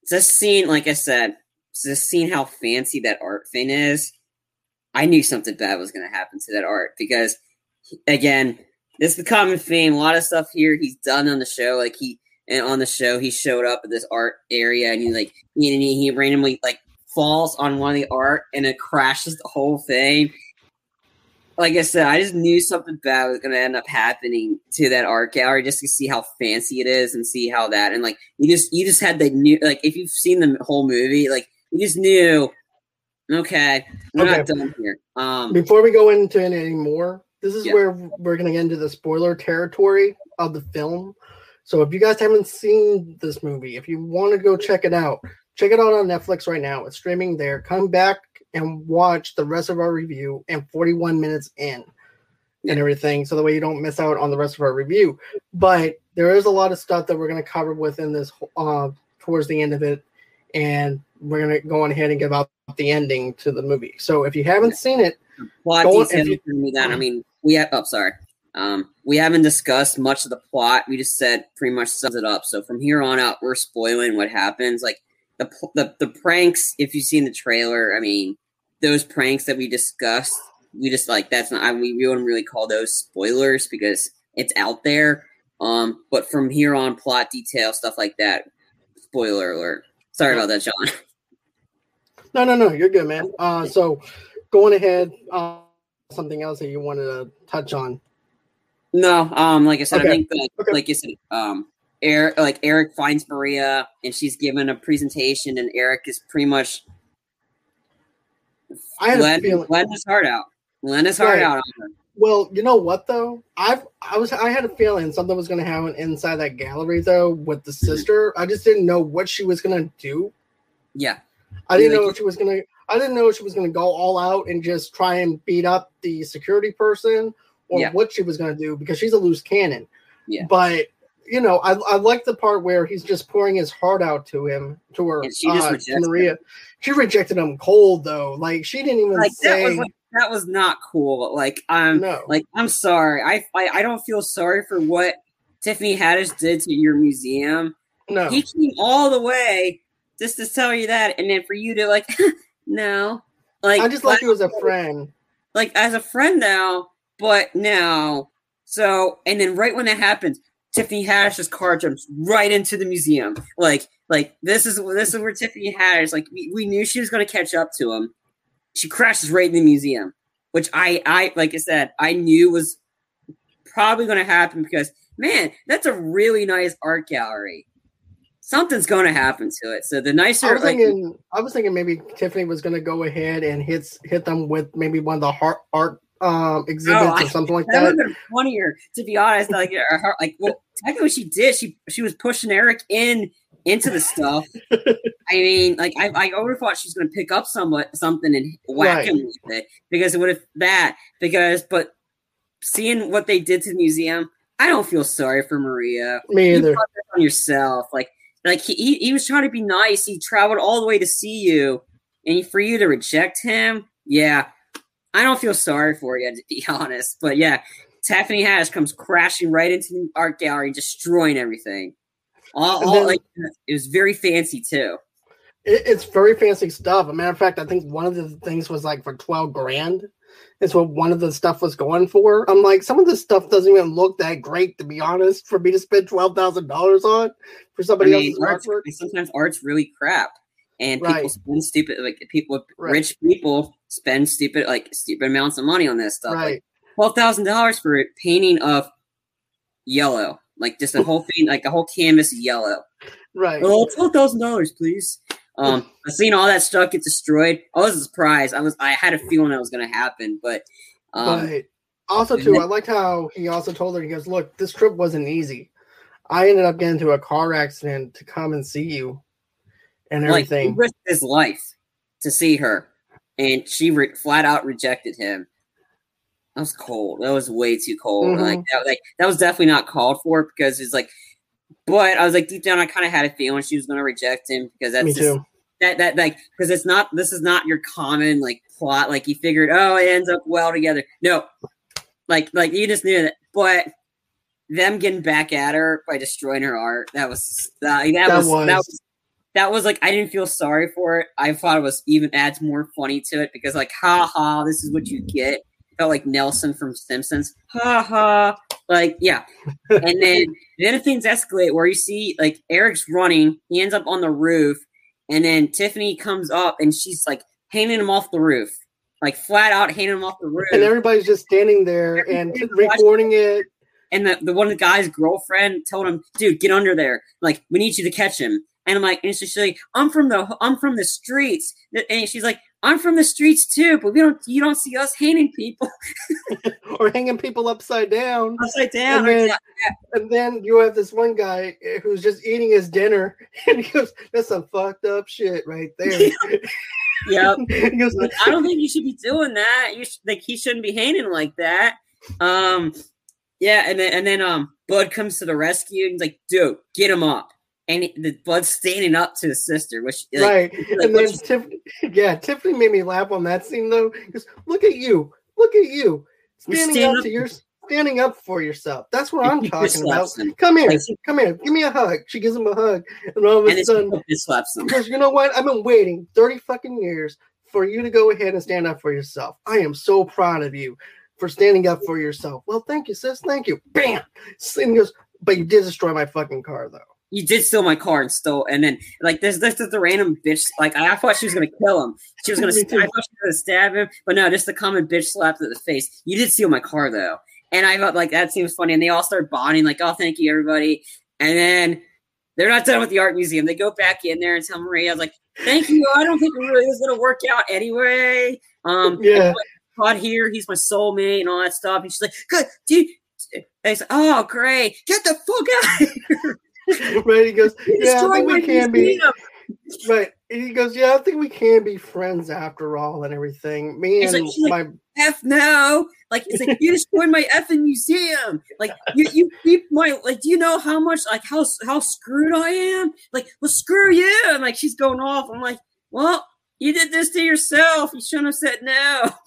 This scene, like I said, just seeing how fancy that art thing is, I knew something bad was going to happen to that art because, again, this is the common theme. A lot of stuff here he's done on the show, like he and on the show he showed up at this art area and he like he, he randomly like falls on one of the art and it crashes the whole thing. Like I said, I just knew something bad was going to end up happening to that art gallery just to see how fancy it is and see how that and like you just you just had the new like if you've seen the whole movie like you just knew okay we're not done here um Before we go into it anymore, this is Yeah. where we're going to get into the spoiler territory of the film. So if you guys haven't seen this movie, if you want to go check it out, check it out on Netflix right now. It's streaming there. Come back and watch the rest of our review and 41 minutes in and everything so the way you don't miss out on the rest of our review. But there is a lot of stuff that we're going to cover within this uh towards the end of it and we're going to go on ahead and give out the ending to the movie. So if you haven't seen it, plot Go if details you- me that. I mean we have oh sorry. Um we haven't discussed much of the plot. We just said pretty much sums it up. So from here on out we're spoiling what happens. Like the the, the pranks if you've seen the trailer i mean those pranks that we discussed we just like that's not I, we wouldn't really call those spoilers because it's out there um but from here on plot detail stuff like that spoiler alert sorry about that john *laughs* No, no, no, you're good, man. Uh, so going ahead, uh, something else that you wanted to touch on. No, um, like I said, Okay. I think that, Okay. like you said, um, Eric, like Eric finds Maria, and she's given a presentation, and Eric is pretty much I had a feeling. letting his heart out, letting his heart Right. out. Well, you know what though? I've I was I had a feeling something was going to happen inside that gallery though with the mm-hmm. sister. I just didn't know what she was going to do. Yeah, I didn't Yeah, know if she was going to. I didn't know if she was going to go all out and just try and beat up the security person or Yeah. what she was going to do because she's a loose cannon. Yeah. But you know, I I like the part where he's just pouring his heart out to him to her. And she uh, to rejects Maria. She rejected him cold though. Like she didn't even like that say was like, that was not cool. Like I'm no. like I'm sorry. I, I I don't feel sorry for what Tiffany Haddish did to your museum. no. He came all the way just to tell you that, and then for you to like, *laughs* no, like I just like you as a friend. like as a friend now, but now, so and then right when that happens, Tiffany Haddish's car jumps right into the museum. Like, like this is this is where Tiffany Haddish. Like we, we knew she was going to catch up to him. She crashes right in the museum, which I I like I said I knew was probably going to happen because man, that's a really nice art gallery. Something's going to happen to it. So the nicer, I was like, thinking, I was thinking maybe Tiffany was going to go ahead and hit hit them with maybe one of the art art um exhibits Oh, or something like that That would have been funnier to be honest. Like, her, like, well, technically, what she did. She she was pushing Eric in into the stuff. I mean, like, I I have thought she was going to pick up somewhat something and whack Right. him with it because it would have that because but seeing what they did to the museum, I don't feel sorry for Maria. Me either. this on yourself, like. Like he, he, he was trying to be nice. He traveled all the way to see you, and for you to reject him, yeah, I don't feel sorry for you to be *laughs* honest. But yeah, Tiffany Haddish comes crashing right into the art gallery, destroying everything. All, all then- like it was very fancy too. It, it's very fancy stuff. A matter of fact, I think one of the things was like for twelve grand. Is what one of the stuff was going for. I'm like, some of this stuff doesn't even look that great, to be honest, for me to spend twelve thousand dollars on for I somebody mean, else's art's, artwork. sometimes art's really crap, and people spend stupid like people, Right. rich people spend stupid like stupid amounts of money on this stuff. Like Right. twelve thousand dollars for a painting of yellow, like just a whole thing, like a whole canvas of yellow. Right. Oh, twelve thousand dollars, please. Um, I've seen all that stuff get destroyed, I was surprised. I was, I had a feeling that was going to happen, but um, but also too, I liked how he also told her, he goes, Look, this trip wasn't easy. I ended up getting into a car accident to come and see you and like he everything. risked his life to see her, and she re- flat out rejected him. That was cold. That was way too cold. Mhm. Like that, like that was definitely not called for because it's like. But I was like deep down, I kind of had a feeling she was going to reject him because that's Me just too. that that like because it's not this is not your common like plot like you figured oh it ends up well together no like like you just knew that but them getting back at her by destroying her art that was that, that, That was, was- that was that was like I didn't feel sorry for it. I thought it was even adds more funny to it because like ha ha this is what you get. Felt like Nelson from Simpsons. Ha ha. Like yeah. *laughs* And then then things escalate where you see like Eric's running. He ends up on the roof. And then Tiffany comes up and she's like hanging him off the roof, like flat out hanging him off the roof. And everybody's just standing there and recording it. And the, the one of the guy's girlfriend told him, "Dude, get under there. Like we need you to catch him." And I'm like, and she's like, "I'm from the I'm from the streets." And she's like, "I'm from the streets too, but we don't you don't see us hanging people *laughs* or hanging people upside down. upside down." And then, and then you have this one guy who's just eating his dinner, *laughs* and he goes, "That's some fucked up shit right there." *laughs* yep. he goes, Like, I don't think you should be doing that. You should, like he shouldn't be hanging like that. Um, yeah, and then and then um, Bud comes to the rescue and he's like, "Dude, get him up." And the blood standing up to his sister, which like, right. like, and then Tiffany, yeah, Tiffany made me laugh on that scene though. Because look at you, look at you, standing standing up up to your, standing up for yourself. That's what I'm talking about. him. Come here, Like, come here, give me a hug. She gives him a hug, and all of a sudden, slaps him. because you know what? I've been waiting 30 fucking years for you to go ahead and stand up for yourself. I am so proud of you for standing up for yourself. Well, thank you, sis. Thank you. Bam. And he goes, but you did destroy my fucking car, though. You did steal my car and stole, and then like this, this is the random bitch. Like I thought she was gonna kill him. She was gonna, *laughs* I thought she was gonna stab him, but no, just the common bitch slap to the face. You did steal my car though, and I thought like that seems funny. And they all start bonding, like, oh, thank you, everybody. And then they're not done with the art museum. They go back in there and tell Maria, I was like, thank you. I don't think it really is gonna work out anyway. Um, *laughs* Yeah. Todd here, he's my soulmate and all that stuff. And she's like, good, dude. I said, oh, great. Get the fuck out of *laughs* here. *laughs* right? He goes, yeah, I think we can be. Right. And he goes, yeah, I think we can be friends after all and everything. Me and like- she's like, my F now, Like it's like *laughs* you destroyed my F effing museum. Like you you keep my like do you know how much like how how screwed I am? Like, well screw you. And like she's going off. I'm like, well, you did this to yourself. You shouldn't have said no. *laughs*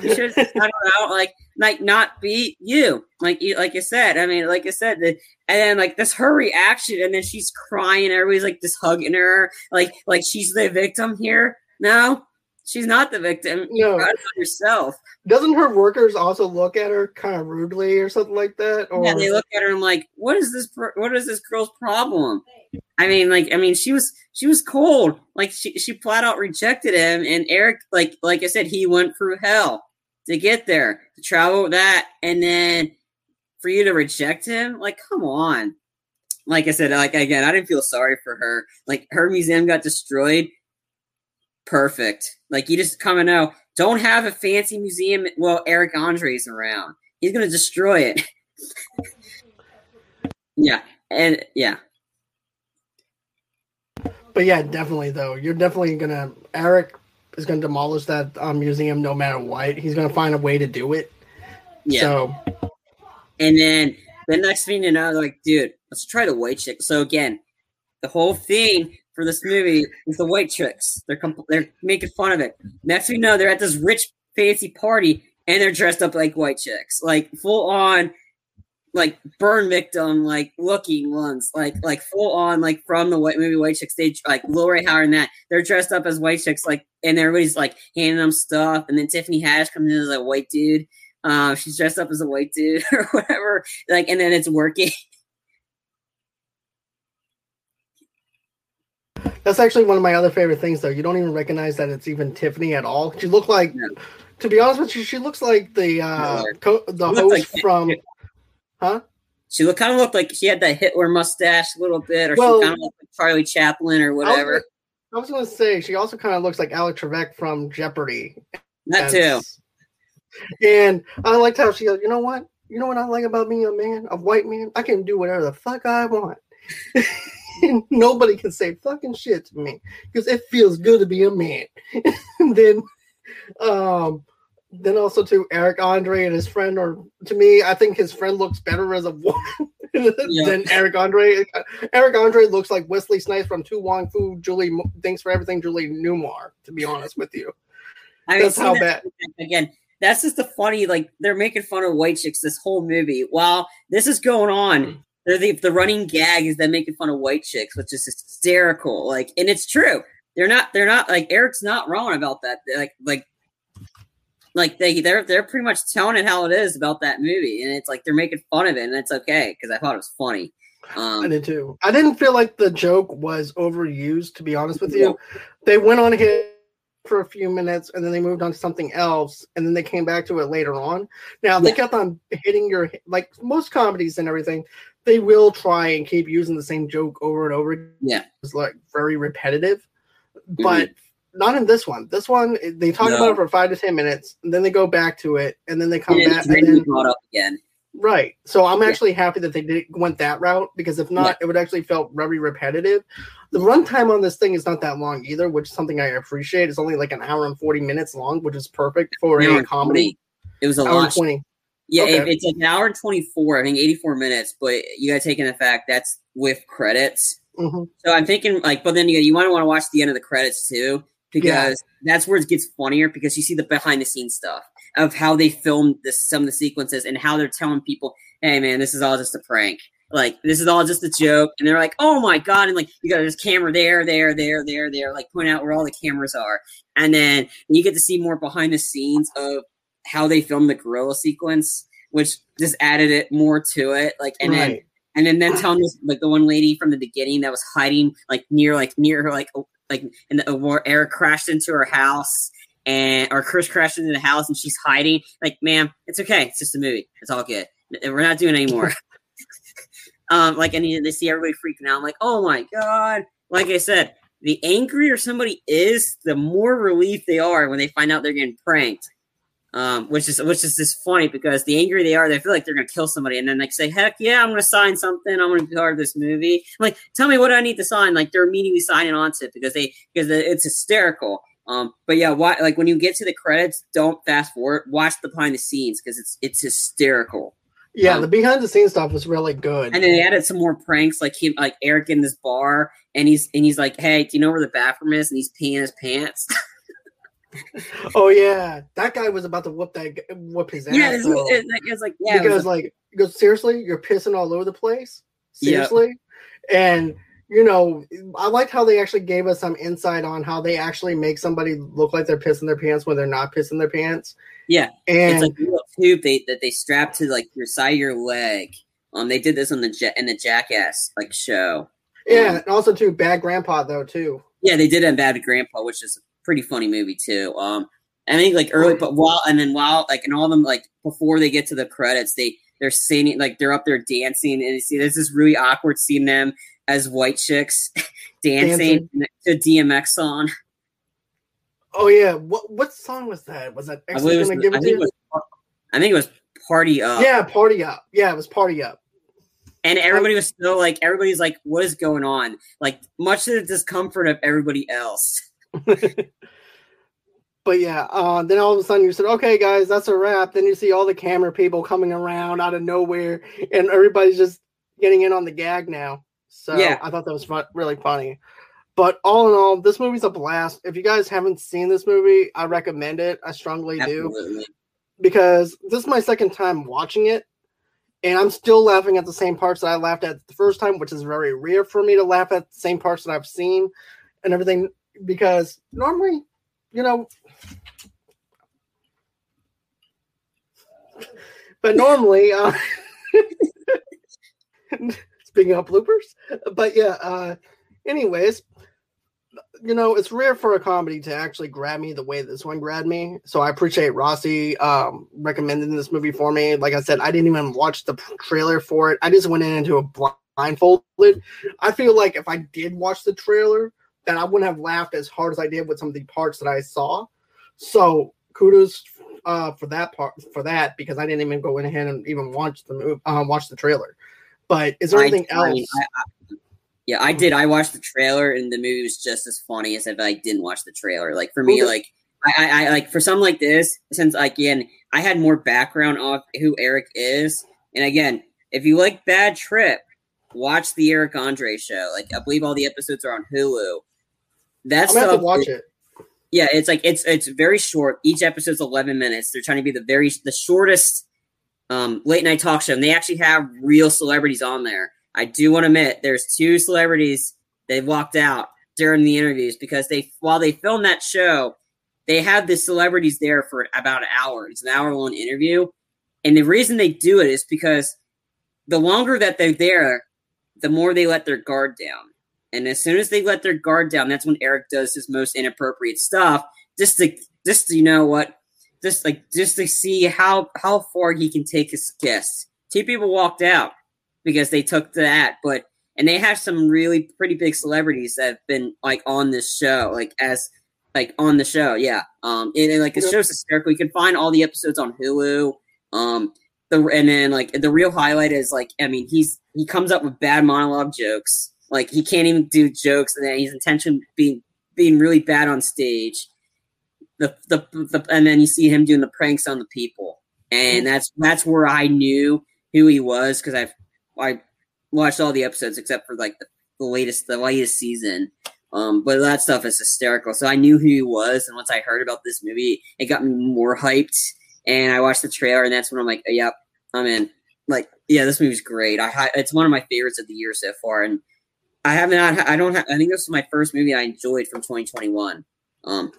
You should out like like not be you. Like you like I said. I mean, like I said, the, and then like this her reaction, and then she's crying. Everybody's like just hugging her, like like she's the victim here. No, she's not the victim. No. You yourself. Doesn't her workers also look at her kind of rudely or something like that? Or Yeah, they look at her and like, what is this? pro- What is this girl's problem? I mean, like, I mean, she was she was cold. Like, she she flat out rejected him, and Eric, like, like I said, he went through hell to get there, to travel that, and then for you to reject him, like, come on. Like I said, like again, I didn't feel sorry for her. Like her museum got destroyed. Perfect. Like you just come and know. Don't have a fancy museum. Well, Eric Andre's around. He's gonna destroy it. *laughs* yeah, and yeah, But yeah, definitely though. You're definitely gonna Eric is gonna demolish that um, museum no matter what. He's gonna find a way to do it. yeah. So And then the next thing you know, like, dude, let's try the white chick. So again, the whole thing for this movie is the white chicks. They're compl- they're making fun of it. Next thing you know, they're at this rich fancy party and they're dressed up like white chicks, like full on, like burn victim, like looking ones, like like full on, like from the white movie White Chicks stage, like Lori Howard and that. They're dressed up as white chicks, like, and everybody's like handing them stuff. And then Tiffany Haddish comes in as a white dude. Uh, she's dressed up as a white dude *laughs* or whatever, like, and then it's working. that's actually one of my other favorite things though. You don't even recognize that it's even Tiffany at all. She looked like No. to be honest with you, she looks like the uh co- the host like- from huh? She look kind of looked like she had that Hitler mustache a little bit, or Well- she kind of looked like Charlie Chaplin or whatever. I was gonna say she also kind of looks like Alex Trebek from Jeopardy. That too. And I liked how she goes, you know what? You know what I like about being a man, a white man? I can do whatever the fuck I want. and *laughs* nobody can say fucking shit to me because it feels good to be a man. *laughs* and then um then also to Eric Andre and his friend, or to me, I think his friend looks better as a woman *laughs* than Eric Andre. Eric Andre looks like Wesley Snipes from To Wong Foo, Julie Thanks for Everything, Julie Newmar, to be honest with you. I That's how that- bad. again, that's just the funny. Like they're making fun of white chicks this whole movie. While this is going on, mm. they're the the running gag is them making fun of white chicks, which is hysterical. Like, and it's true. They're not. They're not like Eric's not wrong about that. They're like like. Like they they're they're pretty much telling it how it is about that movie, and it's like they're making fun of it, and it's okay because I thought it was funny. I Um, did too. I didn't feel like the joke was overused, to be honest with you. They went on here for a few minutes and then they moved on to something else and then they came back to it later on. Now they Yeah. kept on hitting your like most comedies and everything, they will try and keep using the same joke over and over. Yeah. Mm-hmm. It's like very repetitive. But not in this one. This one they talk No. about it for five to ten minutes and then they go back to it and then they come and back and then brought up again. Right. So I'm Yeah. actually happy that they did went that route because if not, it would actually felt very repetitive. The runtime on this thing is not that long either, which is something I appreciate. It's only like an hour and forty minutes long, which is perfect for a comedy. 20. It was a Hour twenty. Yeah, Okay. it's like an hour and 24, I think 84 minutes, but you got to take in the fact that's with credits. hmm So I'm thinking, like, but then you, you might want to watch the end of the credits too, because Yeah. that's where it gets funnier because you see the behind the scenes stuff of how they filmed this, some of the sequences and how they're telling people, hey, man, this is all just a prank. Like, this is all just a joke. And they're like, oh my God. And like, you got this camera there, there, there, there, there, like, point out where all the cameras are. And then you get to see more behind the scenes of how they filmed the gorilla sequence, which just added it more to it. Like, and then and then then telling this like the one lady from the beginning that was hiding like near like near her like like and the, where Eric crashed into her house and or Chris crashed into the house and she's hiding. Like, ma'am, it's okay. It's just a movie. It's all good. We're not doing anymore. *laughs* um, like, and they see everybody freaking out. I'm like, oh my god! Like I said, the angrier somebody is, the more relief they are when they find out they're getting pranked. Um, which is which is just funny because the angrier they are, they feel like they're gonna kill somebody, and then they say, "Heck yeah, I'm gonna sign something. I'm gonna be part of this movie." I'm like, tell me what I need to sign. Like they're immediately signing on to it because they because it's hysterical. Um, but yeah, why like when you get to the credits, don't fast forward. Watch the behind the scenes because it's it's hysterical. Yeah, Um, the behind the scenes stuff was really good. And then they added some more pranks, like him, like Eric in this bar, and he's and he's like, "Hey, do you know where the bathroom is?" And he's peeing his pants. *laughs* *laughs* oh yeah, that guy was about to whoop that whoop his ass. yeah, it's, like- it's like yeah, because was like- goes seriously, you're pissing all over the place. Seriously, and you know, I liked how they actually gave us some insight on how they actually make somebody look like they're pissing their pants when they're not pissing their pants. Yeah, and it's like a little tube they that they strap to like your side of your leg. Um, they did this on the ja- in the Jackass like show. yeah, and also too, bad grandpa though too. Yeah, they did it in Bad Grandpa, which is pretty funny movie too. Um, I think like early, but while and then while like and all of them like before they get to the credits, they they're singing like they're up there dancing, and you see there's this really awkward seeing them as white chicks *laughs* dancing, to DMX song. Oh yeah, what what song was that? Was that I was, gonna give I it think to it you? was I think it was Party Up. Yeah, party up. Yeah, it was party up. And everybody was still like, everybody's like, what is going on? Like, much to the discomfort of everybody else. *laughs* But yeah, uh, then all of a sudden you said, "Okay, guys, that's a wrap." Then you see all the camera people coming around out of nowhere, and everybody's just getting in on the gag now. So Yeah. I thought that was fun, really funny. But all in all, this movie's a blast. If you guys haven't seen this movie, I recommend it. I strongly do because this is my second time watching it, and I'm still laughing at the same parts that I laughed at the first time, which is very rare for me to laugh at the same parts that I've seen and everything. Because normally, you know, but normally, uh, *laughs* speaking of bloopers, but yeah, uh, anyways, you know, it's rare for a comedy to actually grab me the way this one grabbed me. So I appreciate Rossi um, recommending this movie for me. Like I said, I didn't even watch the trailer for it. I just went in into a blindfolded. I feel like if I did watch the trailer, then I wouldn't have laughed as hard as I did with some of the parts that I saw. So kudos uh, for that part for that because I didn't even go in ahead and even watch the movie, uh, watch the trailer. But is there anything I else? I- I- yeah, I did. I watched the trailer, and the movie was just as funny as if I didn't watch the trailer. Like for me, like I, I, I like for something like this, since like, again, I had more background of who Eric is, and again, if you like Bad Trip, watch the Eric Andre show. Like I believe all the episodes are on Hulu. That's I'm to watch it. yeah, it's like it's it's very short. Each episode's eleven minutes. They're trying to be the very the shortest um, late night talk show, and they actually have real celebrities on there. I do want to admit there's two celebrities they walked out during the interviews because they while they filmed that show, they had the celebrities there for about an hour. It's an hour long interview, and the reason they do it is because the longer that they're there, the more they let their guard down. And as soon as they let their guard down, that's when Eric does his most inappropriate stuff. Just to just to, you know what, just like just to see how how far he can take his guests. Two people walked out because they took that, but and they have some really pretty big celebrities that have been like on this show, like as like on the show, yeah. Um, and, and, like the show's hysterical. You can find all the episodes on Hulu. Um, the and then like the real highlight is like I mean he's he comes up with bad monologue jokes. Like he can't even do jokes, and then he's intention being being really bad on stage. The, the the and then you see him doing the pranks on the people, and that's that's where I knew who he was because I've I watched all the episodes except for like the, the latest the latest season. Um, but that stuff is hysterical. So I knew who he was, and once I heard about this movie, it got me more hyped. And I watched the trailer, and that's when I'm like, "Yep, I'm in." Like, yeah, this movie's great. I it's one of my favorites of the year so far, and I haven't. I don't. Have, I think this is my first movie I enjoyed from 2021. Um,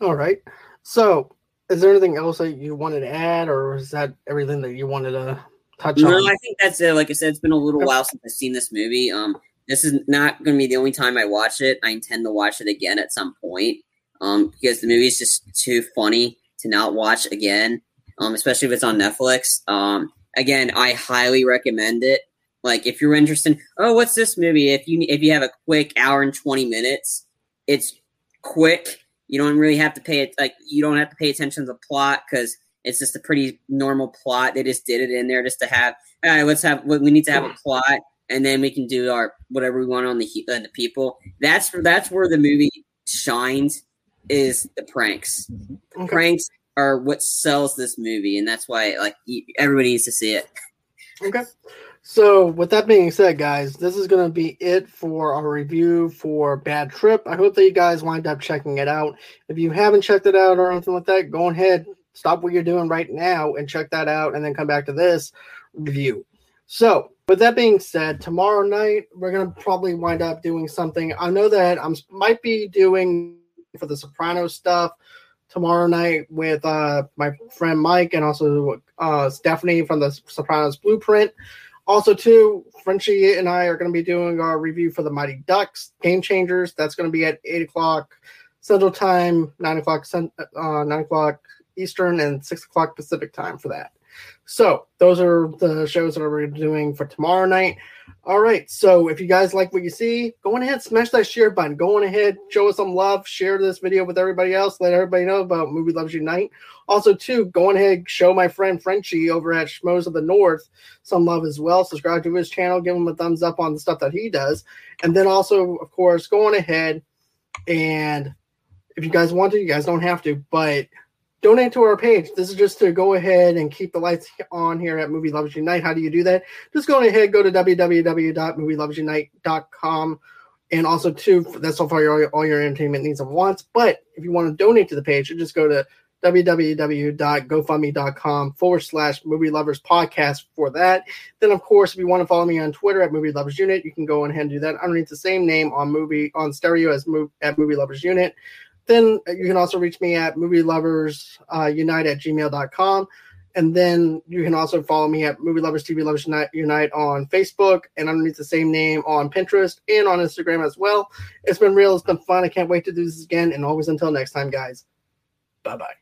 All right. So, is there anything else that you wanted to add, or is that everything that you wanted to touch No, on? No, I think that's it. Like I said, it's been a little Okay. while since I've seen this movie. Um, this is not going to be the only time I watch it. I intend to watch it again at some point. Um, because the movie is just too funny to not watch again. Um, especially if it's on Netflix. Um, again, I highly recommend it. Like if you're interested, oh, what's this movie? If you if you have a quick hour and twenty minutes, it's quick. You don't really have to pay it like you don't have to pay attention to the plot because it's just a pretty normal plot. They just did it in there just to have. All right, let's have. We need to have a plot, and then we can do our whatever we want on the uh, the people. That's that's where the movie shines. Is the pranks. Okay. Pranks are what sells this movie, and that's why like everybody needs to see it. Okay. So, with that being said, guys, this is going to be it for our review for Bad Trip. I hope that you guys wind up checking it out. If you haven't checked it out or anything like that, go ahead, stop what you're doing right now and check that out, and then come back to this review. So, with that being said, tomorrow night we're gonna probably wind up doing something. I know that I'm might be doing for the Sopranos stuff tomorrow night with uh, my friend Mike and also uh, Stephanie from the Sopranos Blueprint. Also, too, Frenchie and I are going to be doing our review for the Mighty Ducks Game Changers. That's going to be at eight o'clock Central Time, nine o'clock uh, nine o'clock Eastern, and six o'clock Pacific Time for that. So those are the shows that we're doing for tomorrow night. All right. So if you guys like what you see, go on ahead, smash that share button. Go on ahead, show us some love, share this video with everybody else, let everybody know about Movie Loves Unite. Also, too, go on ahead, show my friend Frenchie over at Schmoes of the North some love as well. Subscribe to his channel, give him a thumbs up on the stuff that he does. And then also, of course, go on ahead and if you guys want to, you guys don't have to, but donate to our page. This is just to go ahead and keep the lights *laughs* on here at Movie Loves Unite. How do you do that? Just go ahead, go to www.movielovesunite.com. And also, too, that's all for your, all your entertainment needs and wants. But if you want to donate to the page, you just go to www.gofundme.com forward slash movie lovers podcast for that. Then, of course, if you want to follow me on Twitter at movie lovers unit, you can go ahead and do that underneath the same name on movie on stereo as move at movie lovers unit. Then you can also reach me at movie lovers uh, unite at gmail.com. And then you can also follow me at Movie Lovers TV Lovers Unite, on Facebook and underneath the same name on Pinterest and on Instagram as well. It's been real. It's been fun. I can't wait to do this again. And always until next time, guys. Bye bye.